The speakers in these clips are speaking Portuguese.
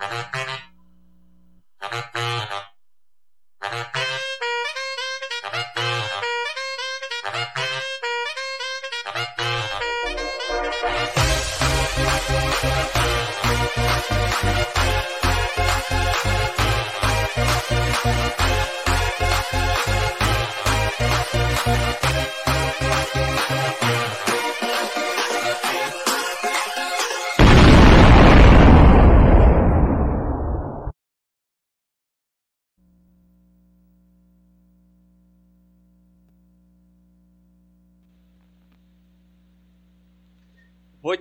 Mm-hmm.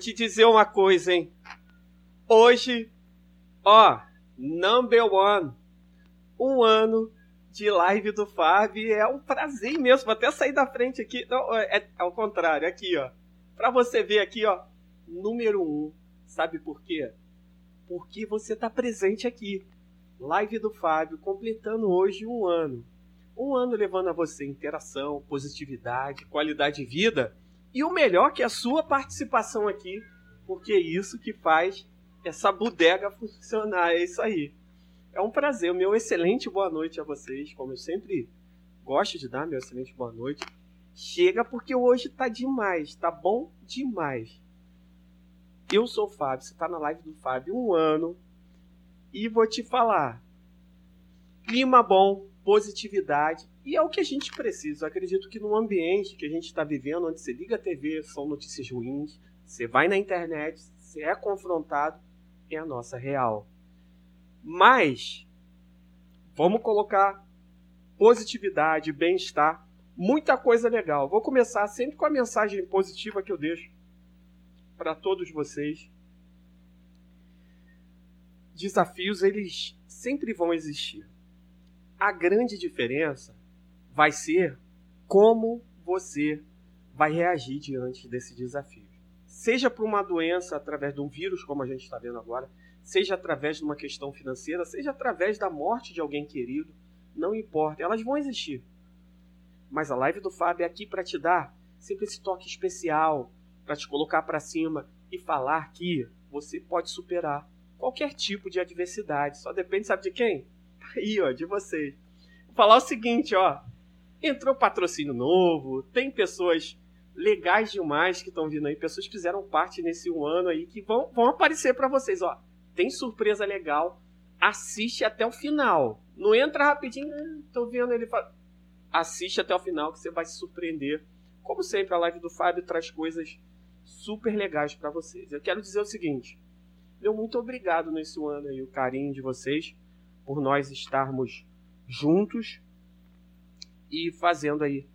Te dizer uma coisa, hein? Hoje, ó, number one, um ano de live do Fábio é um prazer imenso. Vou até sair da frente aqui. Não, é, é ao contrário, aqui, ó. Pra você ver aqui, ó, número um. Sabe por quê? Porque você tá presente aqui. Live do Fábio, completando hoje um ano. Um ano levando a você interação, positividade, qualidade de vida e o melhor que é a sua participação aqui, porque é isso que faz essa bodega funcionar. É isso aí. É um prazer. Meu excelente boa noite a vocês. Como eu sempre gosto de dar meu excelente boa noite. Chega porque hoje tá demais. Tá bom demais. Eu sou o Fábio. Você tá na live do Fábio um ano. E vou te falar. Clima bom, positividade e é o que a gente precisa. Eu acredito que no ambiente que a gente está vivendo, onde você liga a TV, são notícias ruins, você vai na internet, você é confrontado, é a nossa real. Mas, vamos colocar positividade, bem-estar, muita coisa legal. Vou começar sempre com a mensagem positiva que eu deixo para todos vocês. Desafios, eles sempre vão existir. A grande diferença vai ser como você vai reagir diante desse desafio. Seja por uma doença através de um vírus, como a gente está vendo agora, seja através de uma questão financeira, seja através da morte de alguém querido, não importa, elas vão existir. Mas a live do Fábio é aqui para te dar sempre esse toque especial, para te colocar para cima e falar que você pode superar qualquer tipo de adversidade. Só depende, sabe de quem? Aí, ó, de vocês. Vou falar o seguinte, ó. Entrou patrocínio novo, tem pessoas legais demais que estão vindo aí, pessoas que fizeram parte nesse um ano aí que vão, vão aparecer para vocês, ó. Tem surpresa legal, assiste até o final. Não entra rapidinho, ah, tô vendo ele Assiste até o final que você vai se surpreender. Como sempre, a live do Fábio traz coisas super legais para vocês. Eu quero dizer o seguinte: meu muito obrigado nesse ano aí, o carinho de vocês, por nós estarmos juntos e fazendo aí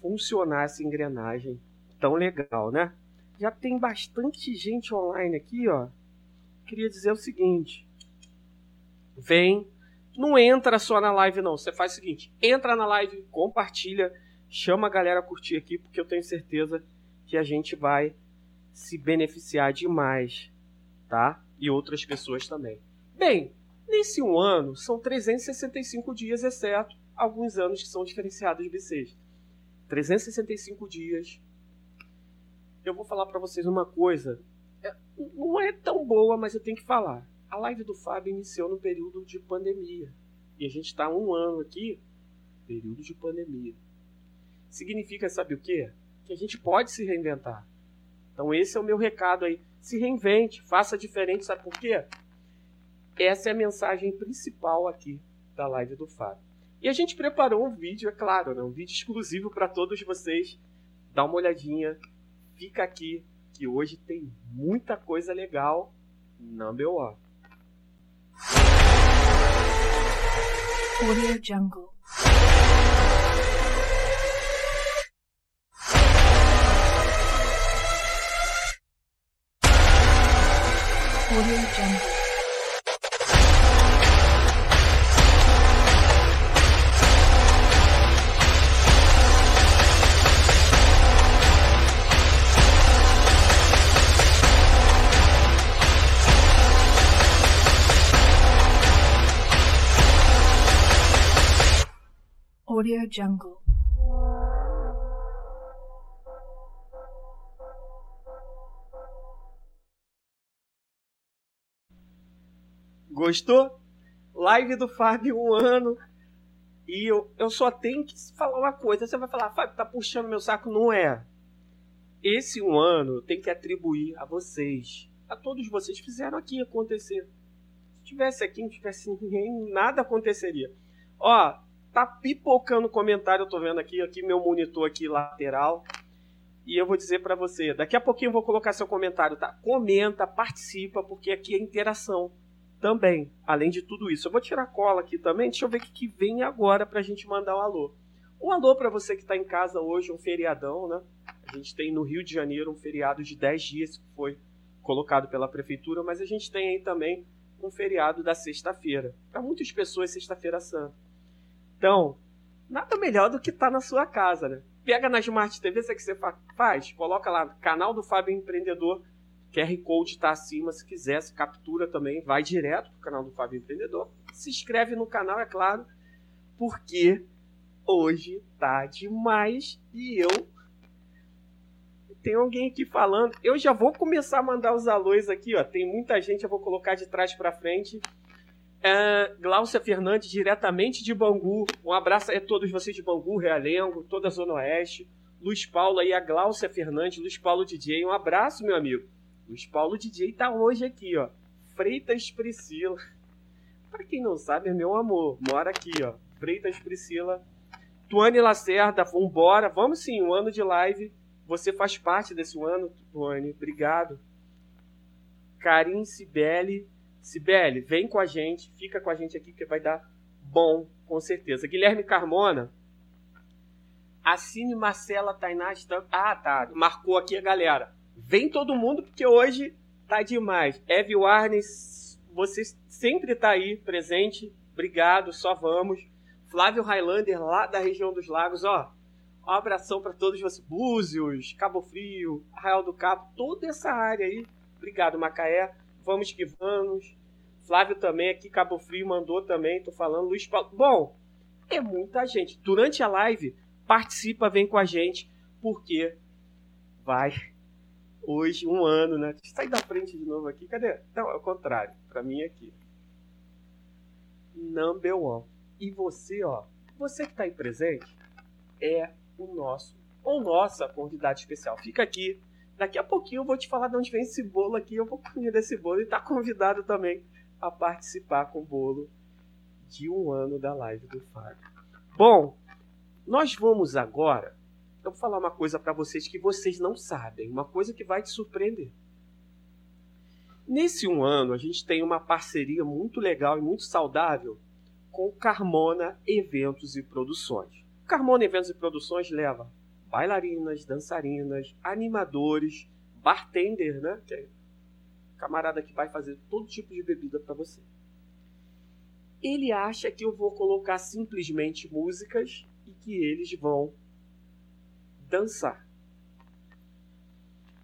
funcionar essa engrenagem tão legal, né? Já tem bastante gente online aqui, ó. Queria dizer o seguinte: vem, não entra só na live não. Você faz o seguinte: entra na live, compartilha, chama a galera a curtir aqui, porque eu tenho certeza que a gente vai se beneficiar demais, tá? E outras pessoas também. Bem, nesse um ano são 365 dias, exceto alguns anos que são diferenciados B6. 365 dias. Eu vou falar para vocês uma coisa. É, não é tão boa, mas eu tenho que falar. A live do Fábio iniciou no período de pandemia. E a gente está um ano aqui, período de pandemia. Significa, sabe o quê? Que a gente pode se reinventar. Então esse é o meu recado aí. Se reinvente, faça diferente, sabe por quê? Essa é a mensagem principal aqui da live do Fábio. E a gente preparou um vídeo, é claro, né? um vídeo exclusivo para todos vocês. Dá uma olhadinha, fica aqui, que hoje tem muita coisa legal Number One. Audio Jungle. Audio Jungle. Audio Jungle. Gostou? Live do Fábio, um ano. E eu, eu só tenho que falar uma coisa. Você vai falar, Fábio, tá puxando meu saco? Não é. Esse um ano tem que atribuir a vocês. A todos vocês fizeram aqui acontecer. Se tivesse aqui, não tivesse ninguém, nada aconteceria. Ó, tá pipocando comentário, eu tô vendo aqui, aqui meu monitor aqui lateral. E eu vou dizer para você, daqui a pouquinho eu vou colocar seu comentário, tá? Comenta, participa, porque aqui é interação também, além de tudo isso. Eu vou tirar cola aqui também, deixa eu ver o que vem agora pra gente mandar um alô. Um alô para você que está em casa hoje, um feriadão, né? A gente tem no Rio de Janeiro um feriado de 10 dias que foi colocado pela prefeitura, mas a gente tem aí também um feriado da sexta-feira. Para muitas pessoas, sexta-feira santa. Então, nada melhor do que estar tá na sua casa, né? Pega na Smart TV, o que você faz? Coloca lá, canal do Fábio Empreendedor, QR Code está acima, se quiser, se captura também, vai direto para o canal do Fábio Empreendedor. Se inscreve no canal, é claro, porque hoje tá demais e eu tem alguém aqui falando. Eu já vou começar a mandar os alôs aqui, ó. Tem muita gente, eu vou colocar de trás para frente. É, Glaucia Fernandes, diretamente de Bangu. Um abraço a todos vocês de Bangu, Realengo, toda a Zona Oeste. Luiz Paulo aí, a Glaucia Fernandes, Luiz Paulo DJ. Um abraço, meu amigo. Luiz Paulo DJ tá hoje aqui, ó. Freitas Priscila. Para quem não sabe, é meu amor. Mora aqui, ó. Freitas Priscila. Tuane Lacerda, vambora. Vamos sim, um ano de live você faz parte desse ano, Tuane. Obrigado. Karim Sibeli. Sibeli, vem com a gente. Fica com a gente aqui que vai dar bom, com certeza. Guilherme Carmona. Assine Marcela Tainá. Ah, tá. Marcou aqui a galera. Vem todo mundo porque hoje tá demais. Eve Warnes, você sempre tá aí presente. Obrigado, só vamos. Flávio Highlander, lá da região dos lagos, ó. Um abração para todos vocês. Búzios, Cabo Frio, Arraial do Cabo, toda essa área aí. Obrigado, Macaé. Vamos que vamos. Flávio também aqui, Cabo Frio, mandou também. Tô falando. Luiz Paulo. Bom, é muita gente. Durante a live, participa, vem com a gente, porque vai hoje um ano, né? Sai da frente de novo aqui. Cadê? Não, é o contrário. Para mim aqui. Number one. E você, ó, você que tá aí presente, é o nosso ou nossa convidado especial. Fica aqui. Daqui a pouquinho eu vou te falar de onde vem esse bolo aqui. Eu vou comer desse bolo e tá convidado também a participar com o bolo de um ano da live do Fábio. Bom, nós vamos agora. Eu vou falar uma coisa para vocês que vocês não sabem, uma coisa que vai te surpreender. Nesse um ano, a gente tem uma parceria muito legal e muito saudável com Carmona Eventos e Produções. Carmona Eventos e Produções leva bailarinas, dançarinas, animadores, bartender, né? Que é camarada que vai fazer todo tipo de bebida para você. Ele acha que eu vou colocar simplesmente músicas e que eles vão dançar.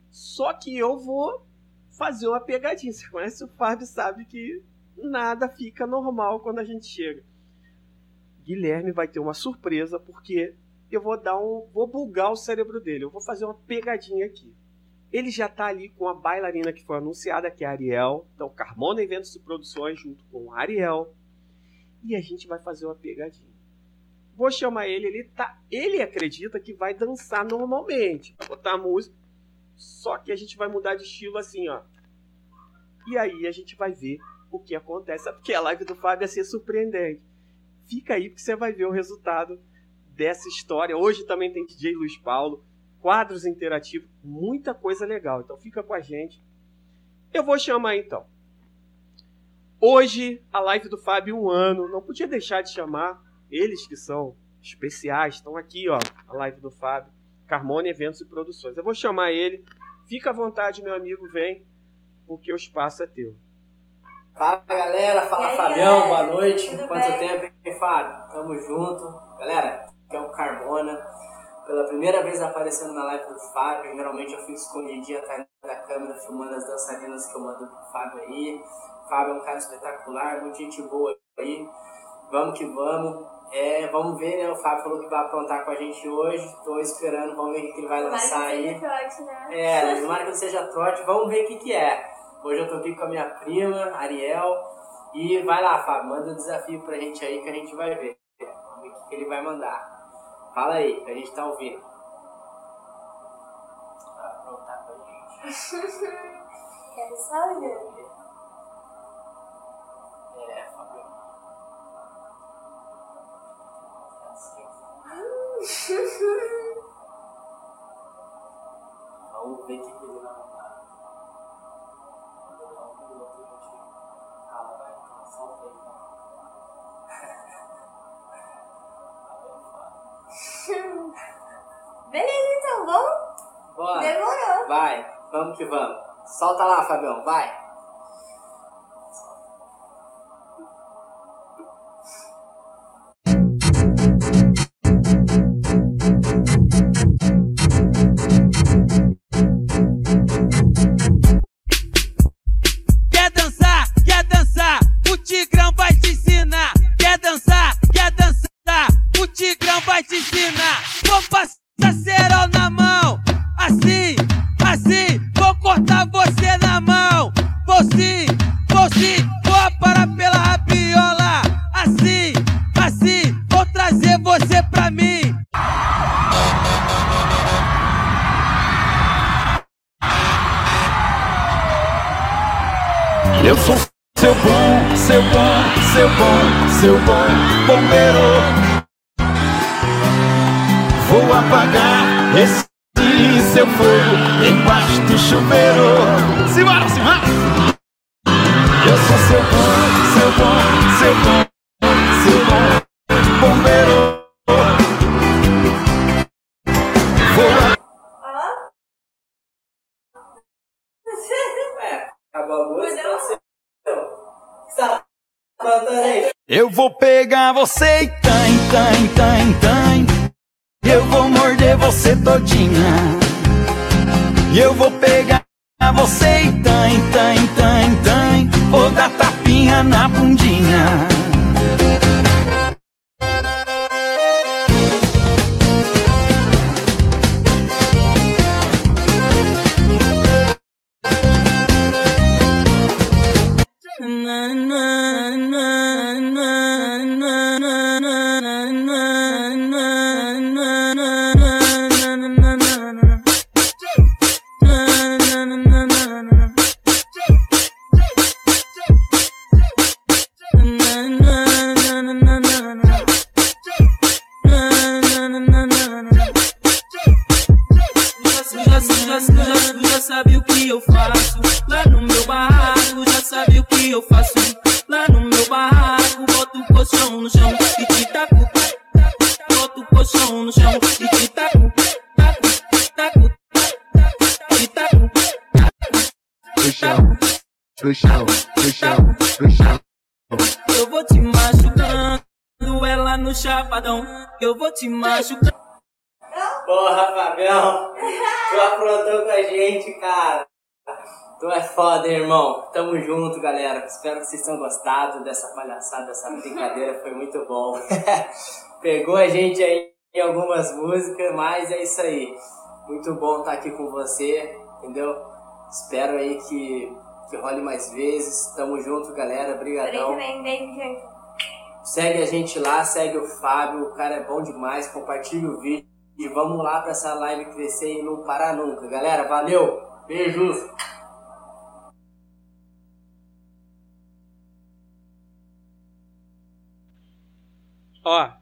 Só que eu vou fazer uma pegadinha. Você conhece o Fábio, sabe que nada fica normal quando a gente chega. Guilherme vai ter uma surpresa porque eu vou dar um, vou bugar o cérebro dele. Eu vou fazer uma pegadinha aqui. Ele já está ali com a bailarina que foi anunciada, que é a Ariel. Então, Carmona Eventos e Produções junto com a Ariel. E a gente vai fazer uma pegadinha. Vou chamar ele, ele tá, ele acredita que vai dançar normalmente, vai botar a música. Só que a gente vai mudar de estilo assim, ó. E aí a gente vai ver o que acontece, porque a live do Fábio ia ser surpreendente fica aí porque você vai ver o resultado dessa história. Hoje também tem DJ Luiz Paulo, quadros interativos, muita coisa legal. Então fica com a gente. Eu vou chamar então. Hoje, a live do Fábio, um ano. Não podia deixar de chamar eles que são especiais. Estão aqui, ó, a live do Fábio. Carmone Eventos e Produções. Eu vou chamar ele. Fica à vontade, meu amigo, vem, porque o espaço é teu. Fala galera, fala aí, Fabião, boa noite. Tudo Quanto bem? tempo, hein, Fábio? Tamo junto. Galera, aqui é o Carbona. Pela primeira vez aparecendo na live do Fábio. Geralmente eu fico escondidinho atrás da câmera filmando as dançarinas que eu mando pro Fábio aí. O Fábio é um cara espetacular, muita gente boa aí. Vamos que vamos. É, vamos ver, né? O Fábio falou que vai aprontar com a gente hoje. Tô esperando, vamos ver o que ele vai lançar aí. Trote, né? É, tomara que não seja trote, vamos ver o que, que é. Hoje eu tô aqui com a minha prima, Ariel. E vai lá, Fábio, manda o um desafio pra gente aí que a gente vai ver. Vamos ver o que ele vai mandar. Fala aí, que a gente tá ouvindo. Pra aprontar com a gente. Quero saber. É, Fábio. É assim. Vamos ver o que que ele vai Beleza, então, vamos? Bora. Demorou. Vai, vamos que vamos. Solta lá, Fabião, vai. Eu vou pegar você e tan, tan, tan, tan. Eu vou morder você todinha. Eu vou pegar você e tan, tan, tan, tan. Vou dar tapinha na bundinha. Já, eu faço Lá no meu barraco Boto o colchão no chão E te taco Boto o colchão no chão E te taco Taco, taco Te taco Do chão, do chão, do chão, do chão. Eu vou te machucando Ela no chapadão Eu vou te machucando Porra, Fabião. Tu aprontou com a gente, cara. Tu é foda, hein, irmão. Tamo junto, galera. Espero que vocês tenham gostado dessa palhaçada, dessa brincadeira. Foi muito bom. Pegou a gente aí em algumas músicas, mas é isso aí. Muito bom estar aqui com você, entendeu? Espero aí que, que role mais vezes. Tamo junto, galera. Obrigadão. Segue a gente lá, segue o Fábio, o cara é bom demais, compartilha o vídeo e vamos lá pra essa live crescer e não parar nunca. Galera, valeu, beijos! Ó,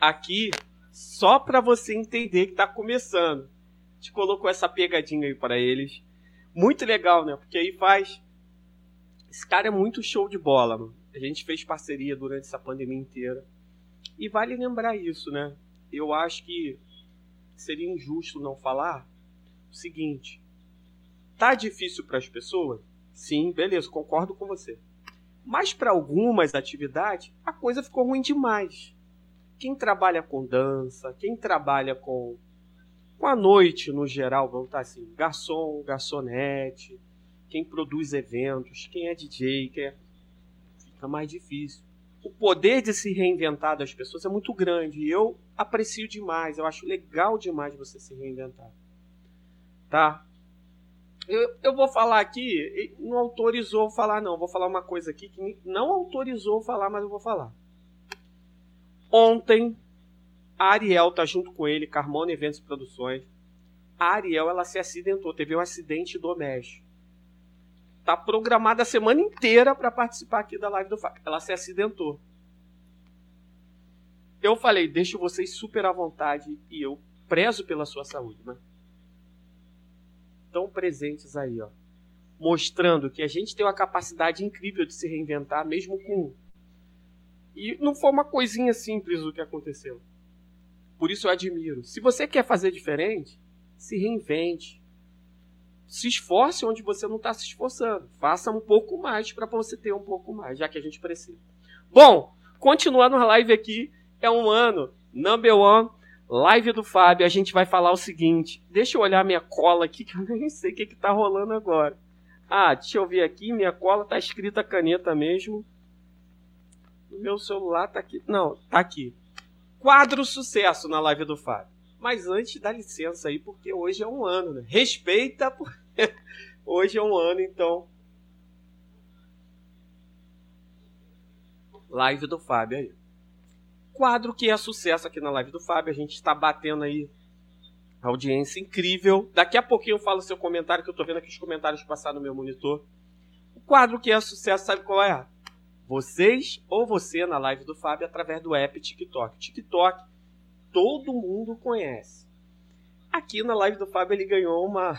aqui, só pra você entender que tá começando. A gente colocou essa pegadinha aí para eles. Muito legal, né? Porque aí faz. Esse cara é muito show de bola, mano. A gente fez parceria durante essa pandemia inteira. E vale lembrar isso, né? Eu acho que seria injusto não falar o seguinte: tá difícil para as pessoas? Sim, beleza, concordo com você. Mas para algumas atividades, a coisa ficou ruim demais. Quem trabalha com dança, quem trabalha com, com a noite no geral, vamos estar assim, garçom, garçonete, quem produz eventos, quem é DJ, quem é... fica mais difícil. O poder de se reinventar das pessoas é muito grande e eu aprecio demais, eu acho legal demais você se reinventar. Tá? Eu, eu vou falar aqui, não autorizou falar não, vou falar uma coisa aqui que não autorizou falar, mas eu vou falar. Ontem, a Ariel tá junto com ele, Carmona Eventos e Produções. A Ariel, ela se acidentou, teve um acidente doméstico. Tá programada a semana inteira para participar aqui da live do Fábio. Ela se acidentou. Eu falei, deixo vocês super à vontade e eu prezo pela sua saúde, né? Estão presentes aí, ó. Mostrando que a gente tem uma capacidade incrível de se reinventar, mesmo com. E não foi uma coisinha simples o que aconteceu. Por isso eu admiro. Se você quer fazer diferente, se reinvente. Se esforce onde você não está se esforçando. Faça um pouco mais para você ter um pouco mais, já que a gente precisa. Bom, continuando a live aqui, é um ano, number one, live do Fábio. A gente vai falar o seguinte. Deixa eu olhar minha cola aqui, que eu nem sei o que, está rolando agora. Ah, deixa eu ver aqui, minha cola tá escrita caneta mesmo. Meu celular tá aqui. Não, tá aqui. Quadro sucesso na live do Fábio. Mas antes, dá licença aí, porque hoje é um ano, né? Respeita, porque hoje é um ano, então. Live do Fábio aí quadro que é sucesso aqui na live do Fábio. A gente está batendo aí audiência incrível. Daqui a pouquinho eu falo seu comentário, que eu estou vendo aqui os comentários passar no meu monitor. O quadro que é sucesso, sabe qual é? Vocês ou você na live do Fábio através do app TikTok. TikTok todo mundo conhece. Aqui na live do Fábio ele ganhou uma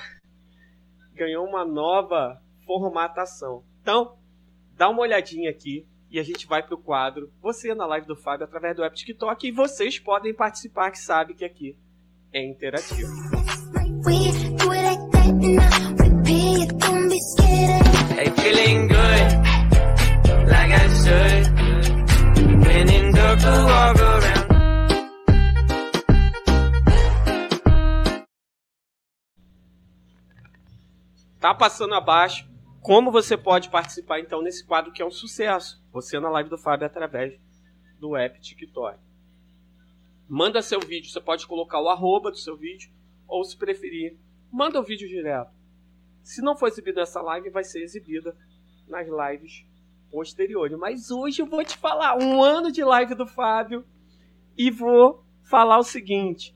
ganhou uma nova formatação. Então, dá uma olhadinha aqui e a gente vai pro quadro Você na live do Fábio através do app TikTok e vocês podem participar, que sabe que aqui é interativo. Tá passando abaixo como você pode participar então nesse quadro que é um sucesso? Você na live do Fábio através do app TikTok. Manda seu vídeo, você pode colocar o arroba do seu vídeo, ou se preferir, manda o vídeo direto. Se não for exibido essa live, vai ser exibida nas lives posteriores. Mas hoje eu vou te falar um ano de live do Fábio e vou falar o seguinte.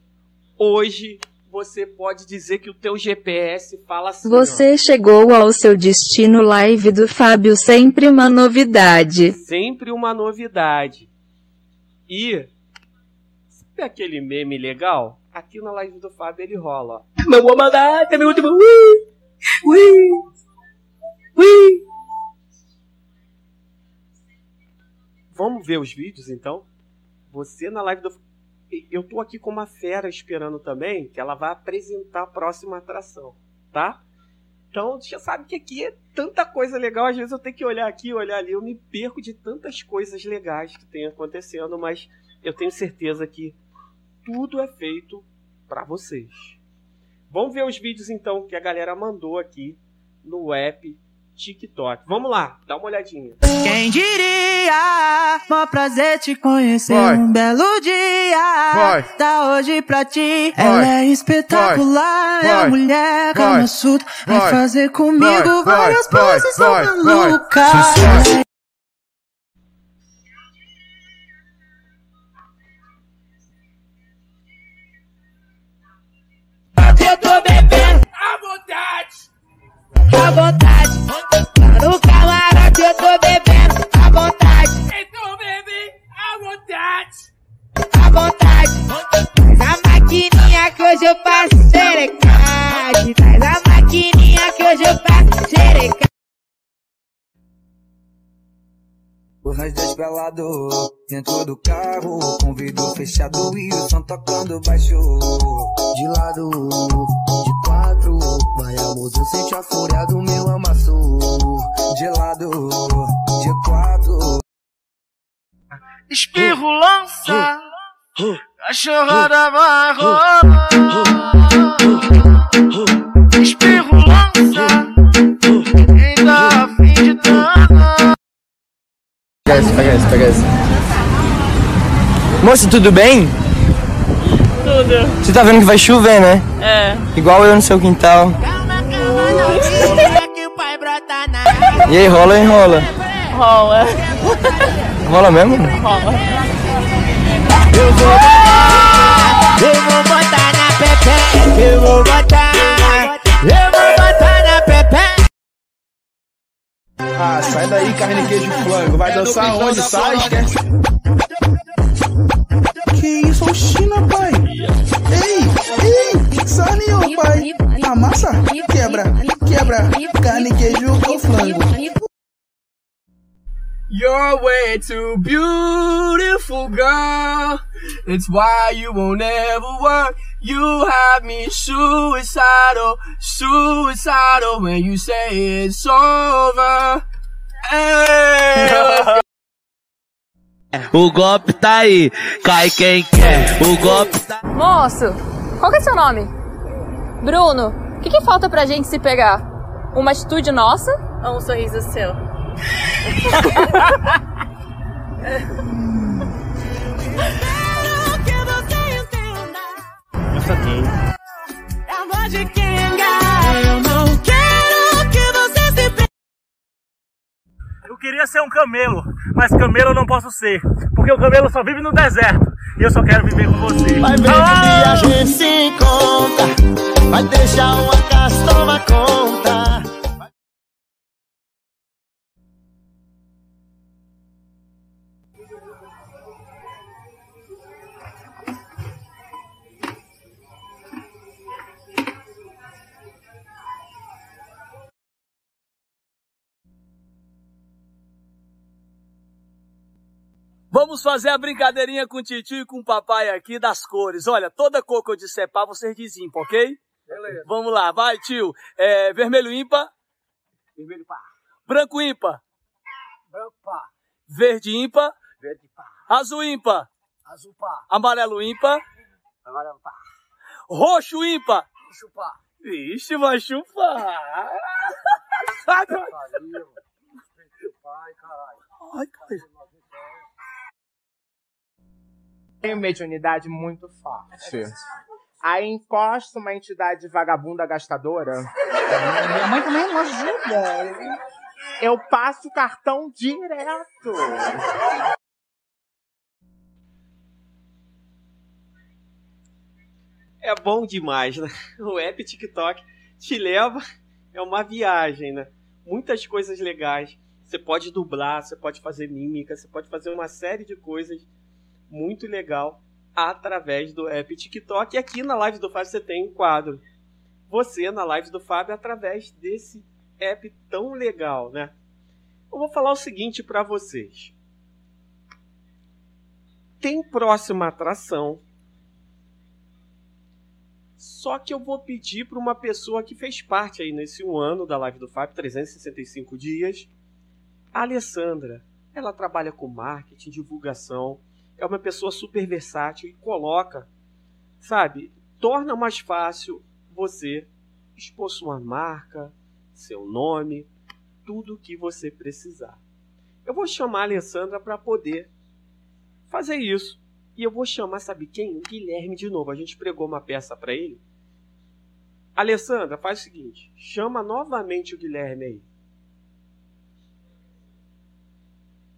Hoje você pode dizer que o teu GPS fala assim. Você ó. chegou ao seu destino live do Fábio, sempre uma novidade. Sempre uma novidade. E sabe aquele meme legal? Aqui na live do Fábio ele rola, ó. Meu vou mandar, meu último. Ui! Ui! Ui! Vamos ver os vídeos então? Você na live do eu tô aqui com uma fera esperando também, que ela vai apresentar a próxima atração, tá? Então, já sabe que aqui é tanta coisa legal, às vezes eu tenho que olhar aqui, olhar ali, eu me perco de tantas coisas legais que tem acontecendo, mas eu tenho certeza que tudo é feito para vocês. Vamos ver os vídeos então que a galera mandou aqui no app TikTok. Vamos lá, dá uma olhadinha. Quem diria? Mó prazer te conhecer Vai. um belo dia. Vai. Tá hoje pra ti. Vai. Ela é espetacular. Vai. É a mulher calma suta. Vai fazer comigo várias poses são malucas. Eu tô vontade. À vontade. No camarote eu tô bebendo à vontade. Então bebe à vontade. À vontade. Traz a maquininha que hoje eu faço xerecade. Traz a maquininha que hoje eu faço xerecade. Nós dois pelados dentro do carro, com vidro fechado e o som tocando baixo. De lado, de vai amor, eu sente a fúria do meu amasso. De lado, de quatro. Espirro lança, cachorrada vai rolar. Espirro lança, quem tá afim de danar. Pega essa, pega essa, pega essa. Moça, tudo bem? Tudo. Você tá vendo que vai chover, né? É. Igual eu no seu quintal. Calma, calma, E aí, rola ou enrola? Rola. Rola mesmo? Rola. Eu vou botar, eu vou botar na Pepe, eu vou botar, eu vou botar na Pepe. Ah, sai daí, carne, queijo e flango. Vai dançar onde? Sai, esquece. Que China, pai? Ei, ei, salinho, pai. Amassa, quebra, quebra. Carne, queijo com flango. You're way too beautiful, girl. It's why you won't ever work. You have me suicidal, suicidal when you say it's over. Hey. O golpe tá aí, cai quem quer. O golpe tá. Moço, qual que é seu nome? Bruno, o que, que falta pra gente se pegar? Uma atitude nossa ou um sorriso seu? Eu saquei. É Eu queria ser um camelo, mas camelo eu não posso ser, porque o camelo só vive no deserto e eu só quero viver com você. Vai ver que a gente se encontra. Vai deixar uma casa tomar conta. Vamos fazer a brincadeirinha com o titio e com o papai aqui das cores. Olha, toda cor que eu disser pá, vocês dizem ímpar, ok? Beleza. Vamos lá, vai, tio. É, vermelho ímpar. Vermelho pá. Branco ímpar. Branco pá. Verde ímpar. Verde pá. Azul ímpar. Azul pá. Amarelo ímpar. Amarelo pá. Roxo ímpar. Roxo pá. Vixe, vai chupar. Pai, caralho. Ai, caralho. Tenho mediunidade muito forte. Aí encosta uma entidade vagabunda gastadora. Minha mãe também não ajuda. Eu passo o cartão direto. É bom demais, né? O app TikTok te leva, é uma viagem, né? Muitas coisas legais. Você pode dublar, você pode fazer mímica, você pode fazer uma série de coisas muito legal através do app TikTok. E aqui na live do Fábio você tem um quadro. Você na live do Fábio através desse app tão legal, né? Eu vou falar o seguinte para vocês. Tem próxima atração. Só que eu vou pedir para uma pessoa que fez parte aí nesse um ano da live do Fábio, 365 dias, a Alessandra. Ela trabalha com marketing, divulgação, é uma pessoa super versátil e coloca, sabe, torna mais fácil você expor sua marca, seu nome, tudo o que você precisar. Eu vou chamar a Alessandra para poder fazer isso. E eu vou chamar, sabe quem? O Guilherme de novo. A gente pregou uma peça para ele. Alessandra, faz o seguinte: chama novamente o Guilherme aí.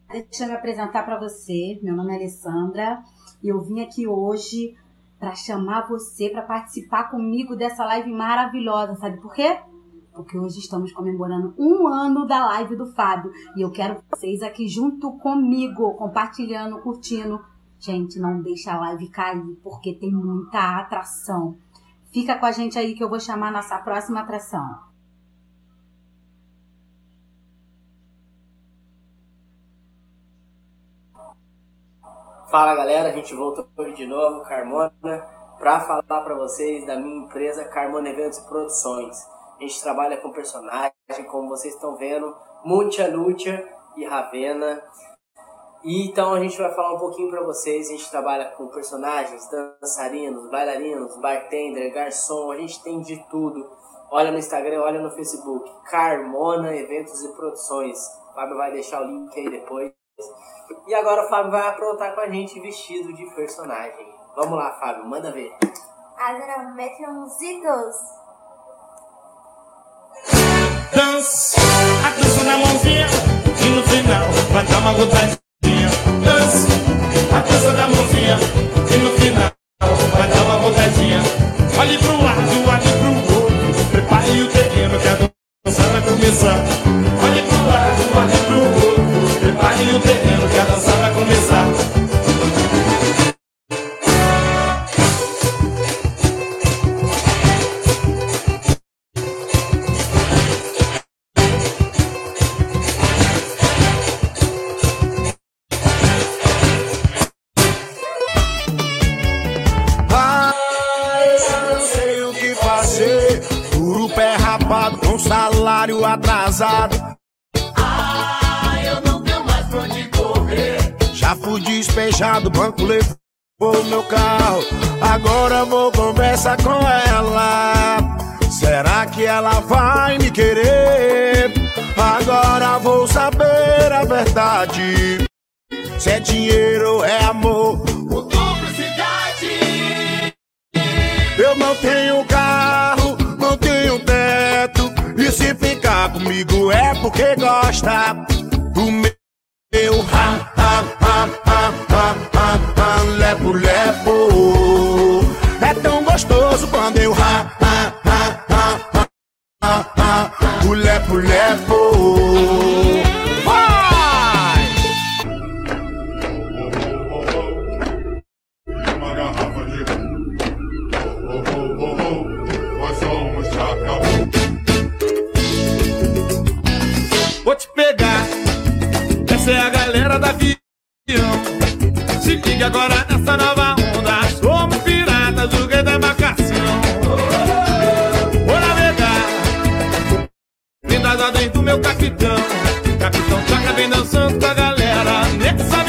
Deixa eu me apresentar para você. Meu nome é Alessandra e eu vim aqui hoje para chamar você para participar comigo dessa live maravilhosa. Sabe por quê? Porque hoje estamos comemorando um ano da live do Fábio e eu quero vocês aqui junto comigo, compartilhando, curtindo. Gente, não deixa a live cair porque tem muita atração. Fica com a gente aí que eu vou chamar nossa próxima atração. Fala galera, a gente voltou de novo, Carmona, para falar para vocês da minha empresa Carmona Eventos e Produções. A gente trabalha com personagens, como vocês estão vendo, Mucha Lucha e Ravena. E então a gente vai falar um pouquinho para vocês. A gente trabalha com personagens, dançarinos, bailarinos, bartender, garçom, a gente tem de tudo. Olha no Instagram, olha no Facebook, Carmona Eventos e Produções. O Fábio vai deixar o link aí depois. E agora o Fábio vai aprontar com a gente vestido de personagem. Vamos lá, Fábio, manda ver. Agora mete uns idos. Dança, a dança na mãozinha, e no final vai dar uma gotadinha. Dança, a dança na mãozinha, e no final vai dar uma gotadinha. Olhe pro lado, olhe pro outro, prepare o terreno que a dança vai começar. Marinho Terreno, que a dança vai começar. fechado, banco levou meu carro. Agora vou conversar com ela. Será que ela vai me querer? Agora vou saber a verdade. Se é dinheiro ou é amor ou cumplicidade. Eu não tenho carro, não tenho teto. E se ficar comigo é porque gosta do meu. Eu ha, ha, ha, ha, ha, ha, ha, lepo, lepo. É tão gostoso quando eu ha, ha, ha, ha, ha, ha, ha, o lepo, lepo. Vai! Uma garrafa de rum. Oh, oh, oh, oh, nós somos chacal. Vou te pegar. Se ligue agora nessa nova onda. Somos piratas do da marcação. Vou navegar. Vindo as ordens do meu capitão. Capitão Chaca vem dançando com a galera. Nessa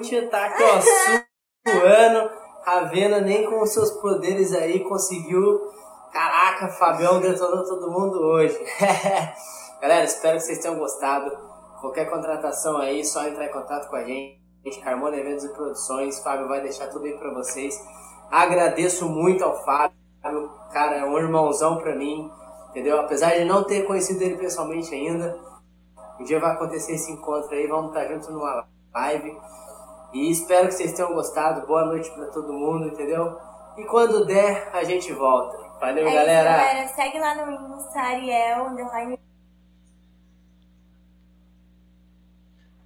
Ruth tá aqui, ó, suando. A Vena nem com os seus poderes aí conseguiu. Caraca, Fabião detonou todo mundo hoje. Galera, espero que vocês tenham gostado. Qualquer contratação aí, só entrar em contato com a gente. Carmona Eventos e Produções, Fábio vai deixar tudo aí para vocês. Agradeço muito ao Fábio, cara, é um irmãozão para mim, entendeu? Apesar de não ter conhecido ele pessoalmente ainda, um dia vai acontecer esse encontro aí, vamos tá estar juntos numa live. E espero que vocês tenham gostado. Boa noite pra todo mundo, entendeu? E quando der, a gente volta. Valeu, é galera. Isso, galera. Segue lá no Insta, Ariel, underline.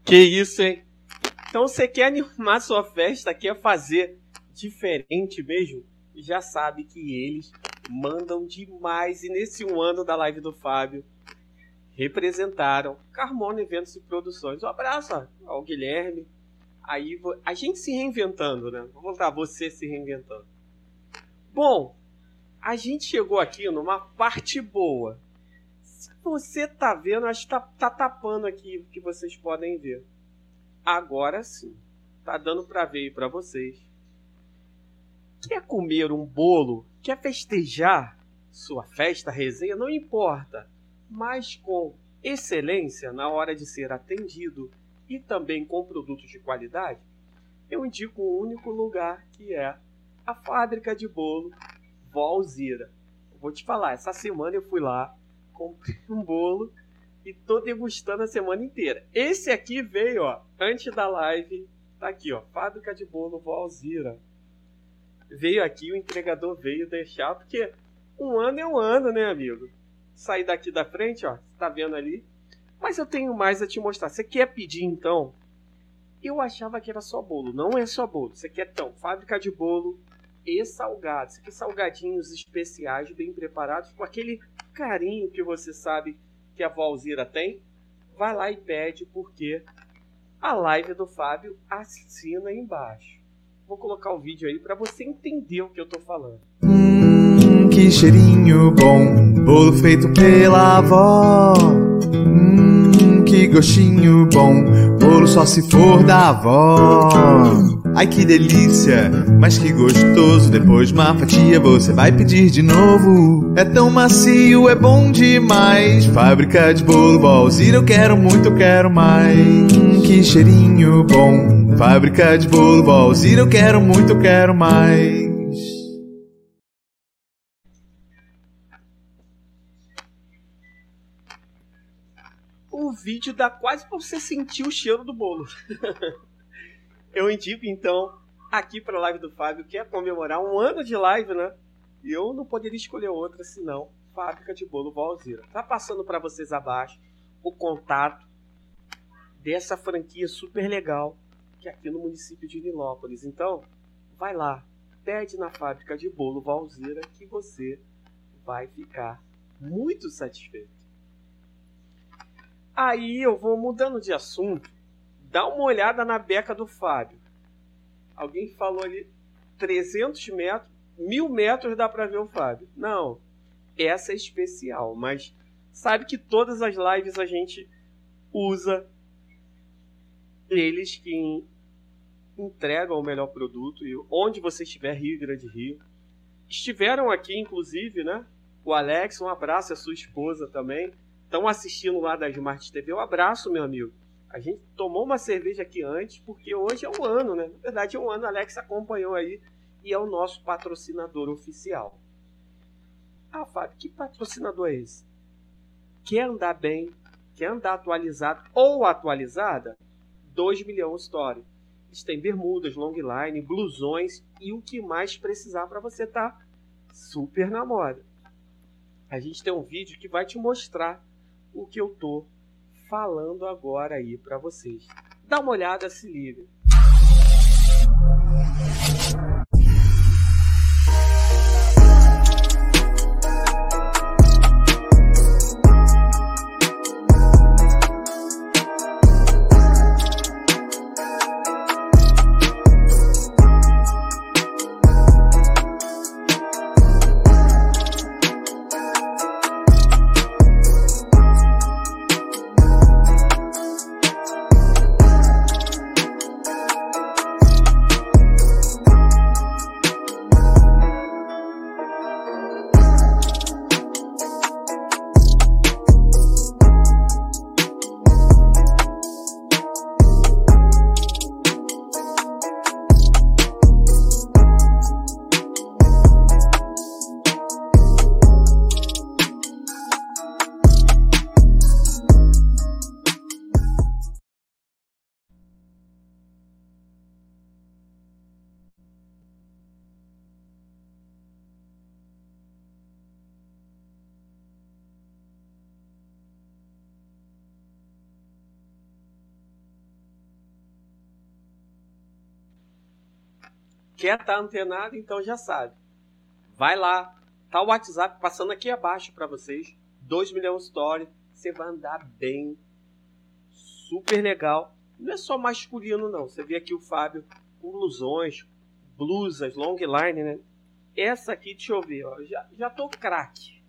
Que isso, hein? Então você quer animar sua festa, quer fazer diferente mesmo? Já sabe que eles mandam demais. E nesse um ano da live do Fábio, representaram Carmona Eventos e Produções. Um abraço ó, ao Guilherme. Aí a gente se reinventando, né? Vou voltar, você se reinventando. Bom, a gente chegou aqui numa parte boa. Se você tá vendo, acho que tá, tá tapando aqui o que vocês podem ver. Agora sim, tá dando para ver para vocês. Quer comer um bolo? Quer festejar sua festa, resenha? Não importa, mas com excelência na hora de ser atendido e também com produtos de qualidade, eu indico um único lugar que é a fábrica de bolo Valzira. Vou te falar, essa semana eu fui lá, comprei um bolo e tô degustando a semana inteira. Esse aqui veio, ó, antes da live, tá aqui, ó, fábrica de bolo Valzira. Veio aqui, o entregador veio deixar, porque um ano é um ano, né, amigo? Sair daqui da frente, ó, tá vendo ali. Mas eu tenho mais a te mostrar. Você quer pedir então? Eu achava que era só bolo. Não é só bolo. Você quer então fábrica de bolo e salgados. Você quer salgadinhos especiais, bem preparados, com aquele carinho que você sabe que a Valzira tem? Vai lá e pede, porque a live do Fábio assina aí embaixo. Vou colocar o vídeo aí para você entender o que eu tô falando. Hum, que cheirinho bom, bolo feito pela avó. Hum, que gostinho bom, bolo só se for da avó. Ai que delícia, mas que gostoso. Depois de uma fatia você vai pedir de novo. É tão macio, é bom demais. Fábrica de bolo, Valzira, eu quero muito, eu quero mais. Hum, que cheirinho bom. Fábrica de bolo, Valzira, eu quero muito, eu quero mais. Vídeo dá quase pra você sentir o cheiro do bolo. eu indico então aqui para a live do Fábio, que é comemorar um ano de live, né? E eu não poderia escolher outra senão Fábrica de Bolo Valzira. Tá passando para vocês abaixo o contato dessa franquia super legal que é aqui no município de Nilópolis. Então, vai lá, pede na Fábrica de Bolo Valzira que você vai ficar muito satisfeito. Aí eu vou mudando de assunto dá uma olhada na beca do Fábio. Alguém falou ali 300 metros, mil metros dá para ver o Fábio. Não, essa é especial, mas sabe que todas as lives a gente usa eles que entregam o melhor produto e onde você estiver, Rio Grande Rio. Estiveram aqui, inclusive, né? O Alex, um abraço, a sua esposa também. Estão assistindo lá da Smart TV. Um abraço, meu amigo. A gente tomou uma cerveja aqui antes, porque hoje é um ano, né? Na verdade, é um ano. Alex acompanhou aí e é o nosso patrocinador oficial. Ah, Fábio, que patrocinador é esse? Quer andar bem? Quer andar atualizado ou atualizada? 2 milhões Story. Eles têm bermudas, longline, blusões e o que mais precisar para você estar tá super na moda. A gente tem um vídeo que vai te mostrar o que eu tô falando agora aí para vocês. Dá uma olhada, se liga. Quer estar tá antenado, então já sabe. Vai lá, tá o WhatsApp passando aqui abaixo para vocês. 2 milhões story, você vai andar bem. Super legal. Não é só masculino não. Você vê aqui o Fábio com blusões, blusas, long line, né? Essa aqui, deixa eu ver, ó. Já, já tô craque.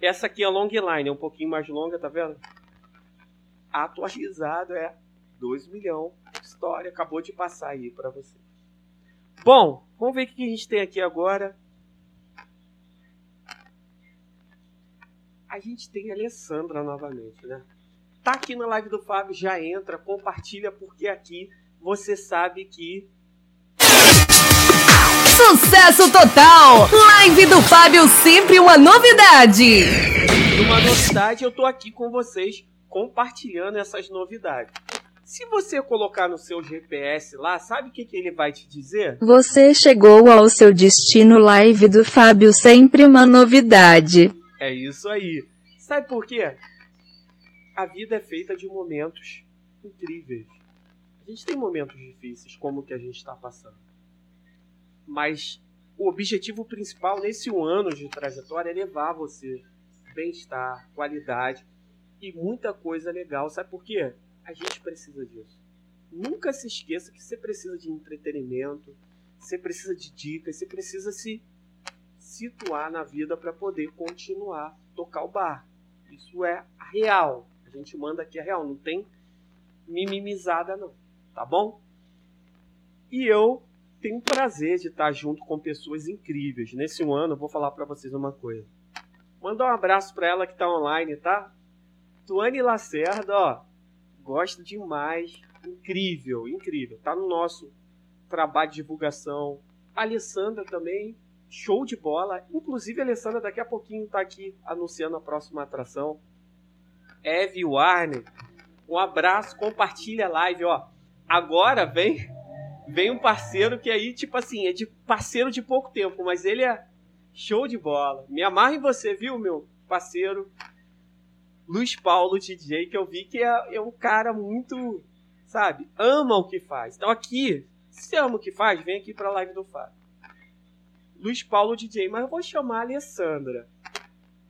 Essa aqui é long line, é um pouquinho mais longa, tá vendo? Atualizado é 2 milhões. História acabou de passar aí para você. Bom, vamos ver o que a gente tem aqui agora. A gente tem a Alessandra novamente, né? Tá aqui na live do Fábio, já entra, compartilha, porque aqui você sabe que Sucesso total! Live do Fábio, sempre uma novidade! Uma novidade, eu tô aqui com vocês compartilhando essas novidades. Se você colocar no seu GPS lá, sabe o que, que ele vai te dizer? Você chegou ao seu destino live do Fábio, sempre uma novidade. É isso aí. Sabe por quê? A vida é feita de momentos incríveis. A gente tem momentos difíceis, como o que a gente está passando. Mas o objetivo principal nesse um ano de trajetória é levar você bem-estar, qualidade e muita coisa legal. Sabe por quê? A gente precisa disso. Nunca se esqueça que você precisa de entretenimento, você precisa de dicas, você precisa se situar na vida para poder continuar tocar o bar. Isso é real. A gente manda aqui a real, não tem mimimizada não, tá bom? E eu tenho prazer de estar junto com pessoas incríveis. Nesse ano, eu vou falar para vocês uma coisa. Manda um abraço para ela que está online, tá? Tuane Lacerda, ó, gosto demais. Incrível, incrível. Tá no nosso trabalho de divulgação. A Alessandra também, show de bola. Inclusive, a Alessandra daqui a pouquinho tá aqui anunciando a próxima atração. Eve Warner, um abraço, compartilha a live, ó. Agora vem vem um parceiro que aí, tipo assim, é de parceiro de pouco tempo, mas ele é show de bola. Me amarra em você, viu, meu parceiro? Luiz Paulo DJ, que eu vi que é, é um cara muito, sabe, ama o que faz. Então aqui, se ama o que faz, vem aqui pra live do Fábio. Luiz Paulo DJ, mas eu vou chamar a Alessandra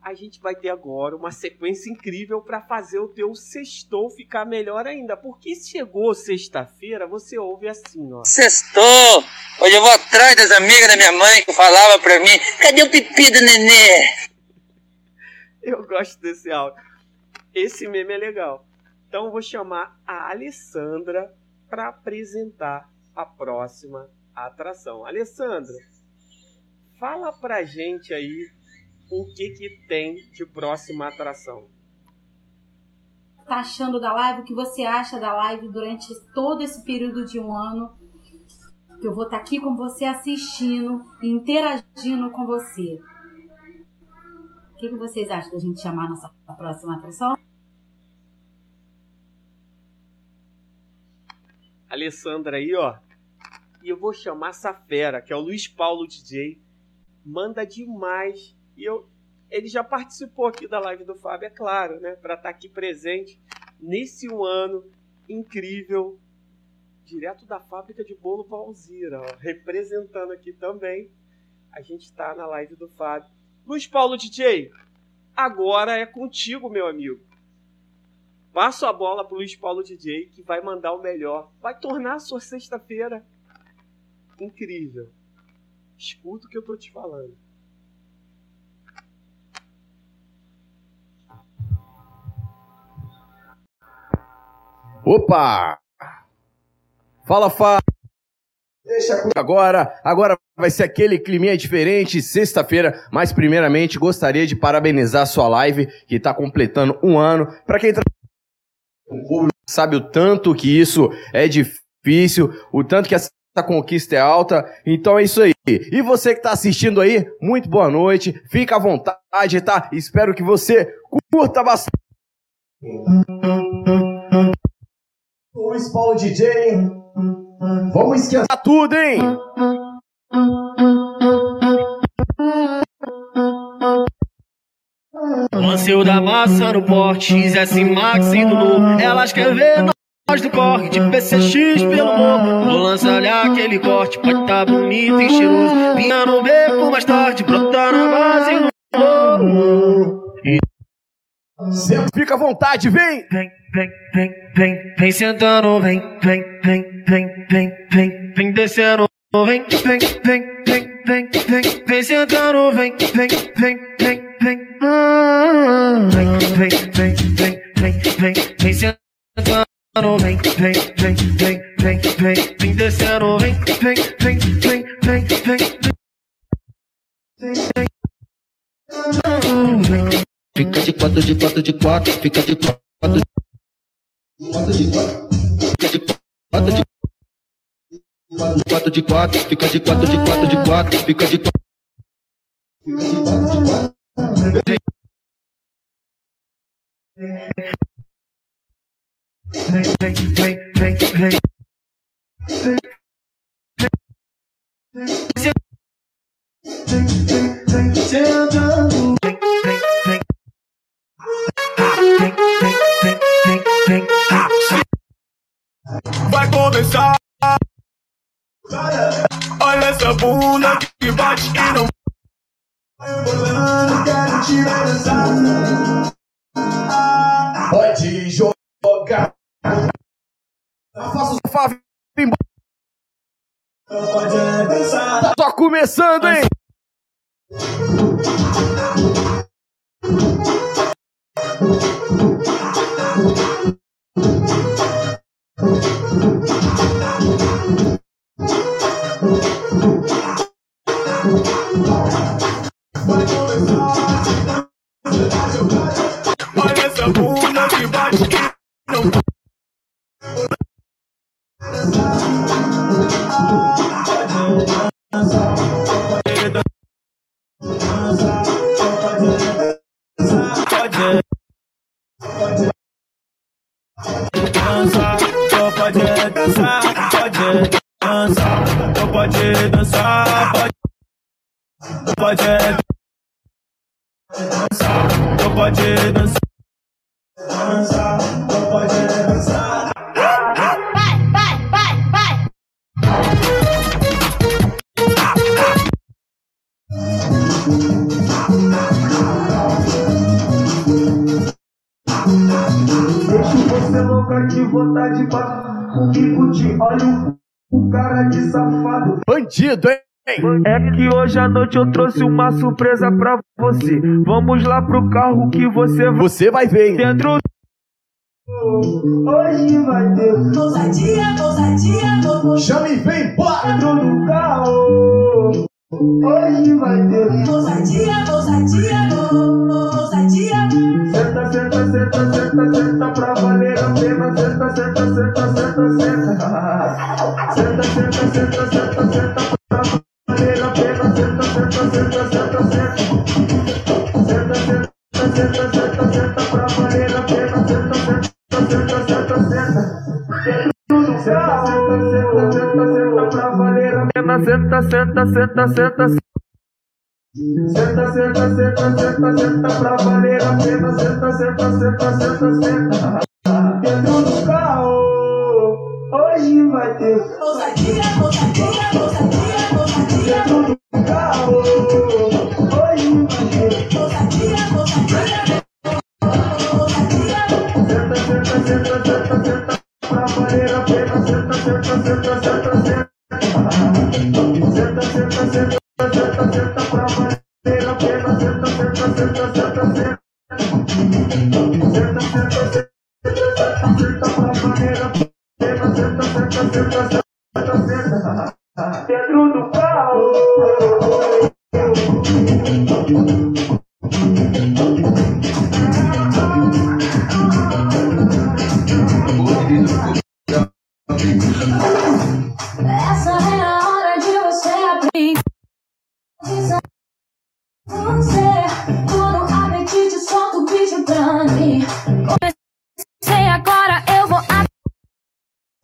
a gente vai ter agora uma sequência incrível para fazer o teu sextou ficar melhor ainda. Porque chegou sexta-feira, você ouve assim, ó. Sextou! Hoje eu vou atrás das amigas da minha mãe que falava pra mim: cadê o pipi do nenê? Eu gosto desse áudio. Esse meme é legal. Então eu vou chamar a Alessandra para apresentar a próxima atração. Alessandra, fala pra gente aí o que, que tem de próxima atração. Tá achando da live? O que você acha da live durante todo esse período de um ano? Eu vou estar tá aqui com você assistindo interagindo com você. O que, que vocês acham da gente chamar a nossa próxima atração? Alessandra aí, ó. E eu vou chamar essa fera, que é o Luiz Paulo DJ. Manda demais e eu, ele já participou aqui da live do Fábio, é claro, né? Para estar tá aqui presente nesse um ano incrível, direto da fábrica de bolo Valzira, ó, representando aqui também. A gente está na live do Fábio. Luiz Paulo DJ, agora é contigo, meu amigo. Passo a bola pro Luiz Paulo DJ, que vai mandar o melhor. Vai tornar a sua sexta-feira incrível. Escuta o que eu tô te falando. Opa! Fala, fala! Deixa agora, agora vai ser aquele climinha diferente, sexta-feira, mas primeiramente gostaria de parabenizar a sua live, que está completando um ano. Para quem sabe o tanto que isso é difícil, o tanto que essa conquista é alta, então é isso aí. E você que está assistindo aí, muito boa noite, fica à vontade, tá? Espero que você curta bastante. Luiz Paulo DJ. Vamos esquentar tudo, hein? Manceu da massa no porte, XS Max e Lulu. Elas querem ver Nós do corre de PCX pelo morro. Vou lançar aquele corte, pode tá bonito e cheiroso. Vinha no beco mais tarde, brotar na base no morro. Sempre fica à vontade, vem! Vem, vem, vem, vem, vem sentando, vem, vem, vem, vem, vem, vem, vem descendo, vem, vem, vem, vem, vem, vem, vem sentando, vem, vem, vem, vem, vem. Vem, vem, vem, vem, vem, vem sentando, vem, vem, vem, vem, vem, vem, vem descendo, vem, vem, vem, vem, vem, vem. Fica de quatro, de quatro, de quatro, fica de quatro, de quatro, de quatro, fica de quatro, de quatro. Quatro de quatro, fica de quatro de quatro de quatro, fica de quatro. Vai começar. Olha essa bunda que bate e não. Quero te dançar. Pode jogar. Faça o Fábio Pode dançar. Só começando, hein? Pode comigo te olha o, cara de safado. Bandido, hein? É que hoje à noite eu trouxe uma surpresa pra você. Vamos lá pro carro que você vai. Você vai ver, hein? Dentro. Hoje vai ter Ousadia, ousadia, Chama e vem, bora! dentro do carro. Hoje vai ter ousadia, ousadia, ousadia. Senta, senta, senta, senta, senta pra valer a pena. Senta, senta, senta, senta, senta. Senta, senta, senta, senta, senta valer a pena. Senta, senta, senta, senta, senta. Senta, senta, senta, senta, pra valer a pena. Senta, senta, senta, senta. Senta, senta, senta, senta, senta pra valer a pena. Senta, senta, senta, senta, senta. Senta, senta, senta, senta, senta pra valer a pena. Senta, senta, senta, senta, senta. Dentro do carro, hoje vai ter. Ousadia, ousadia, ousadia, ousadia. Dentro do carro, hoje vai ter. Ousadia, ousadia. Senta, senta, senta, senta, senta pra valer a pena. Senta, senta, senta, senta, senta. Senta, senta, senta, senta, senta pra valer a pena. Senta, senta, senta, senta, senta. Senta, senta, senta, senta, senta pra valer a pena. Senta, senta, senta, senta, senta, senta. Dentro do pau. Comecei agora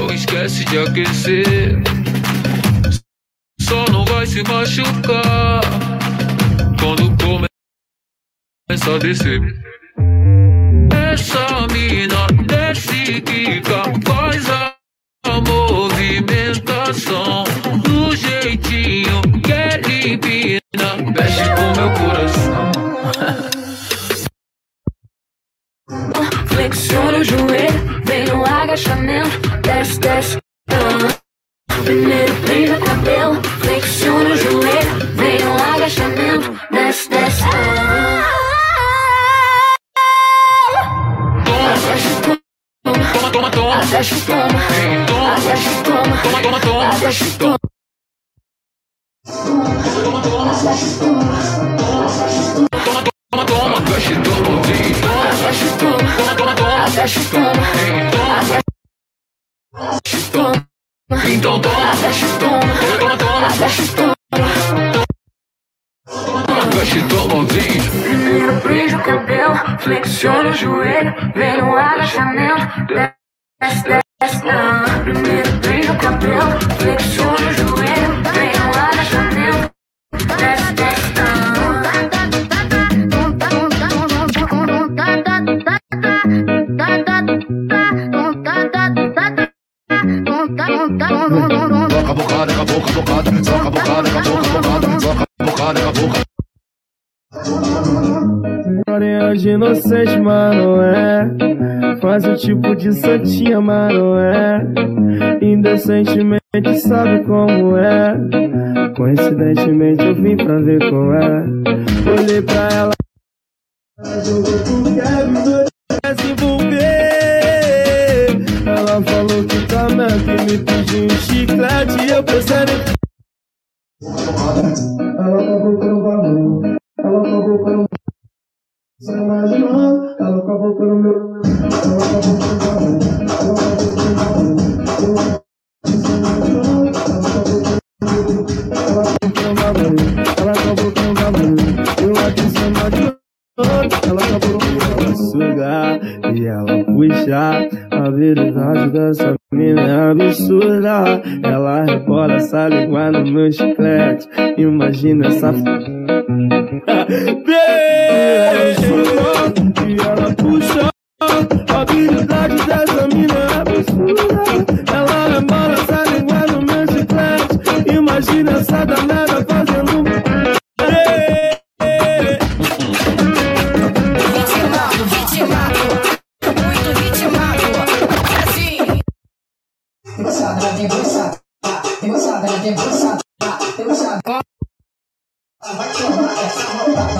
Não esquece de aquecer. Só não vai se machucar quando começa a descer. Essa mina desce quica, faz a movimentação do jeitinho que é limpina, mexe com meu coração. Flexiona o joelho, vem no agachamento, ah. Primeiro prende o cabelo, flexiona o joelho, vem no agachamento, desce, desce. ah. Toma, toma, toma, Desce, toma, toma, desce, toma, toma, toma, toma, desce, toma. toma, toma, toma, toma, desce, toma, Desce, toma, toma, toma, toma, desce, toma, desce, toma, então toma, toma, toma, toma, desce, toma. Primeiro prende o cabelo, flexiona o joelho, vem no agachamento, desce, desce, ah. Primeiro prende o cabelo, flexiona o joelho, vem no agachamento, desce, desce, Soca a bocada a boca, bocada. Soca bocada a boca, bocada. Soca bocada a boca. História de inocente, mas não é. Faz o tipo de santinha, mas não é. Indecentemente sabe como é. Coincidentemente eu vim pra ver qual é. Olhei pra ela. Jogou me pediu um chiclete eu pensando em. Ela acabou com o bagulho. Ela acabou com o Você imaginou? Ela acabou com o meu. Ela acabou com o bagulho. Ela acabou com o bagulho. Você imaginou? Ela acabou com o bagulho. Ela acabou com o bagulho. Eu aqui em cima de ela acabou com ela sugar e ela puxar. A habilidade dessa mina é absurda. Ela rebola essa língua no meu chiclete. Imagina essa. Beijo! E ela puxa. A habilidade dessa mina é absurda. Ela rebola essa língua no meu chiclete. Imagina essa danada Debochada, ela debochada. Debochada. Vai tomar essa rodada,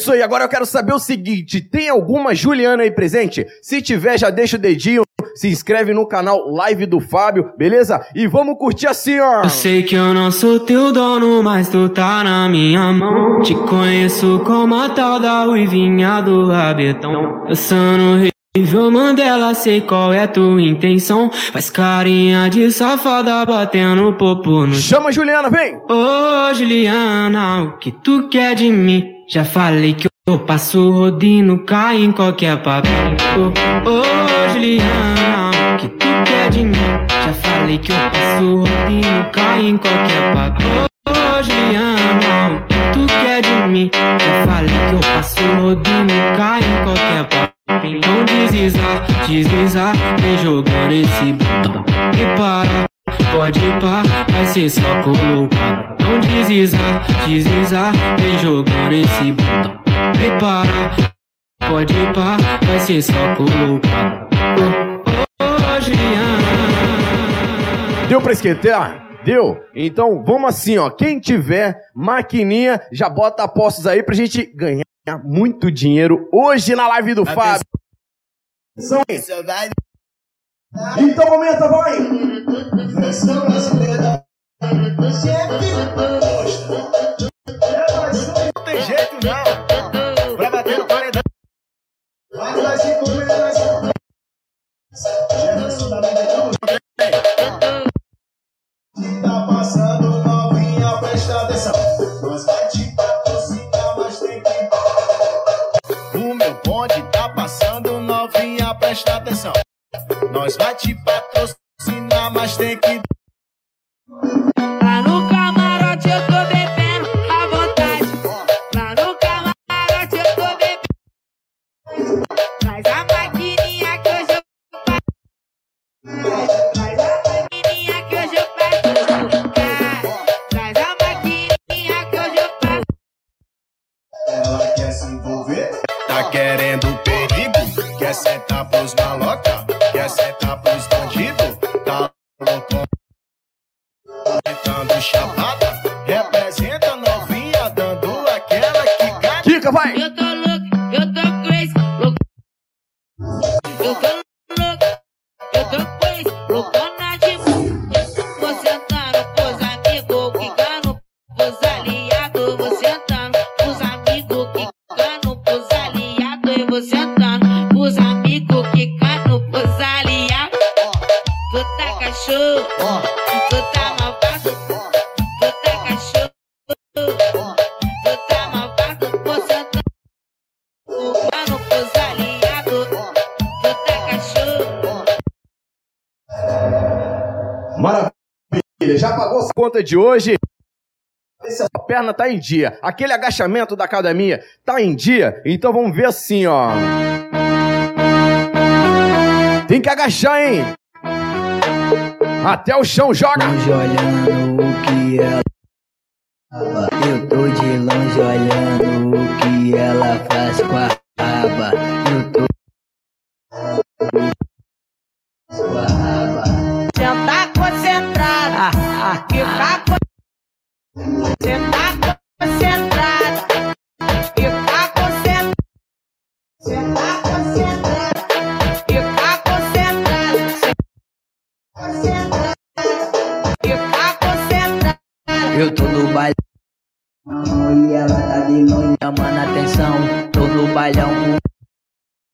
isso aí, agora eu quero saber o seguinte: tem alguma Juliana aí presente? Se tiver, já deixa o dedinho, se inscreve no canal Live do Fábio, beleza? E vamos curtir assim, ó! Eu sei que eu não sou teu dono, mas tu tá na minha mão. Te conheço como a tal da ruivinha do rabetão. Dançando Nível Mandela, sei qual é tua intenção. Faz carinha de safada batendo popo no Chama Juliana, vem! Ô Juliana, o que tu quer de mim? Já falei que eu passo rodinho, cai em qualquer papinho. Ô ô, Juliana, que tu quer de mim? Já falei que eu passo rodinho, cai em qualquer papinho. Ô Juliana, o que tu quer de mim? Já falei que eu passo rodinho, cai em qualquer papinho. Então deslizar, deslizar, vem jogando esse botão. E para, pode pá, vai ser só colocar. Não deslizar, deslizar, vem jogando esse botão. E para, pode pá, vai ser só colocar. Ô, Juliana. Deu pra esquentar? Deu? Então vamos assim, ó. Quem tiver maquininha, já bota apostas aí pra gente ganhar muito dinheiro hoje na live do Fábio. Então aumenta, vai! De hoje? Se a perna tá em dia, aquele agachamento da academia tá em dia, então vamos ver assim, ó. Tem que agachar, hein? Até o chão, joga! Longe olhando o que ela. Eu tô de longe olhando o que ela faz com a raba. Eu tô. Com a raba. Sentar concentrada, ficar concentrada. Sentar concentrada, ficar concentrada. Concentrada, ficar concentrada. Eu tô no bailão e ela tá de longe chamando atenção. Tô no bailão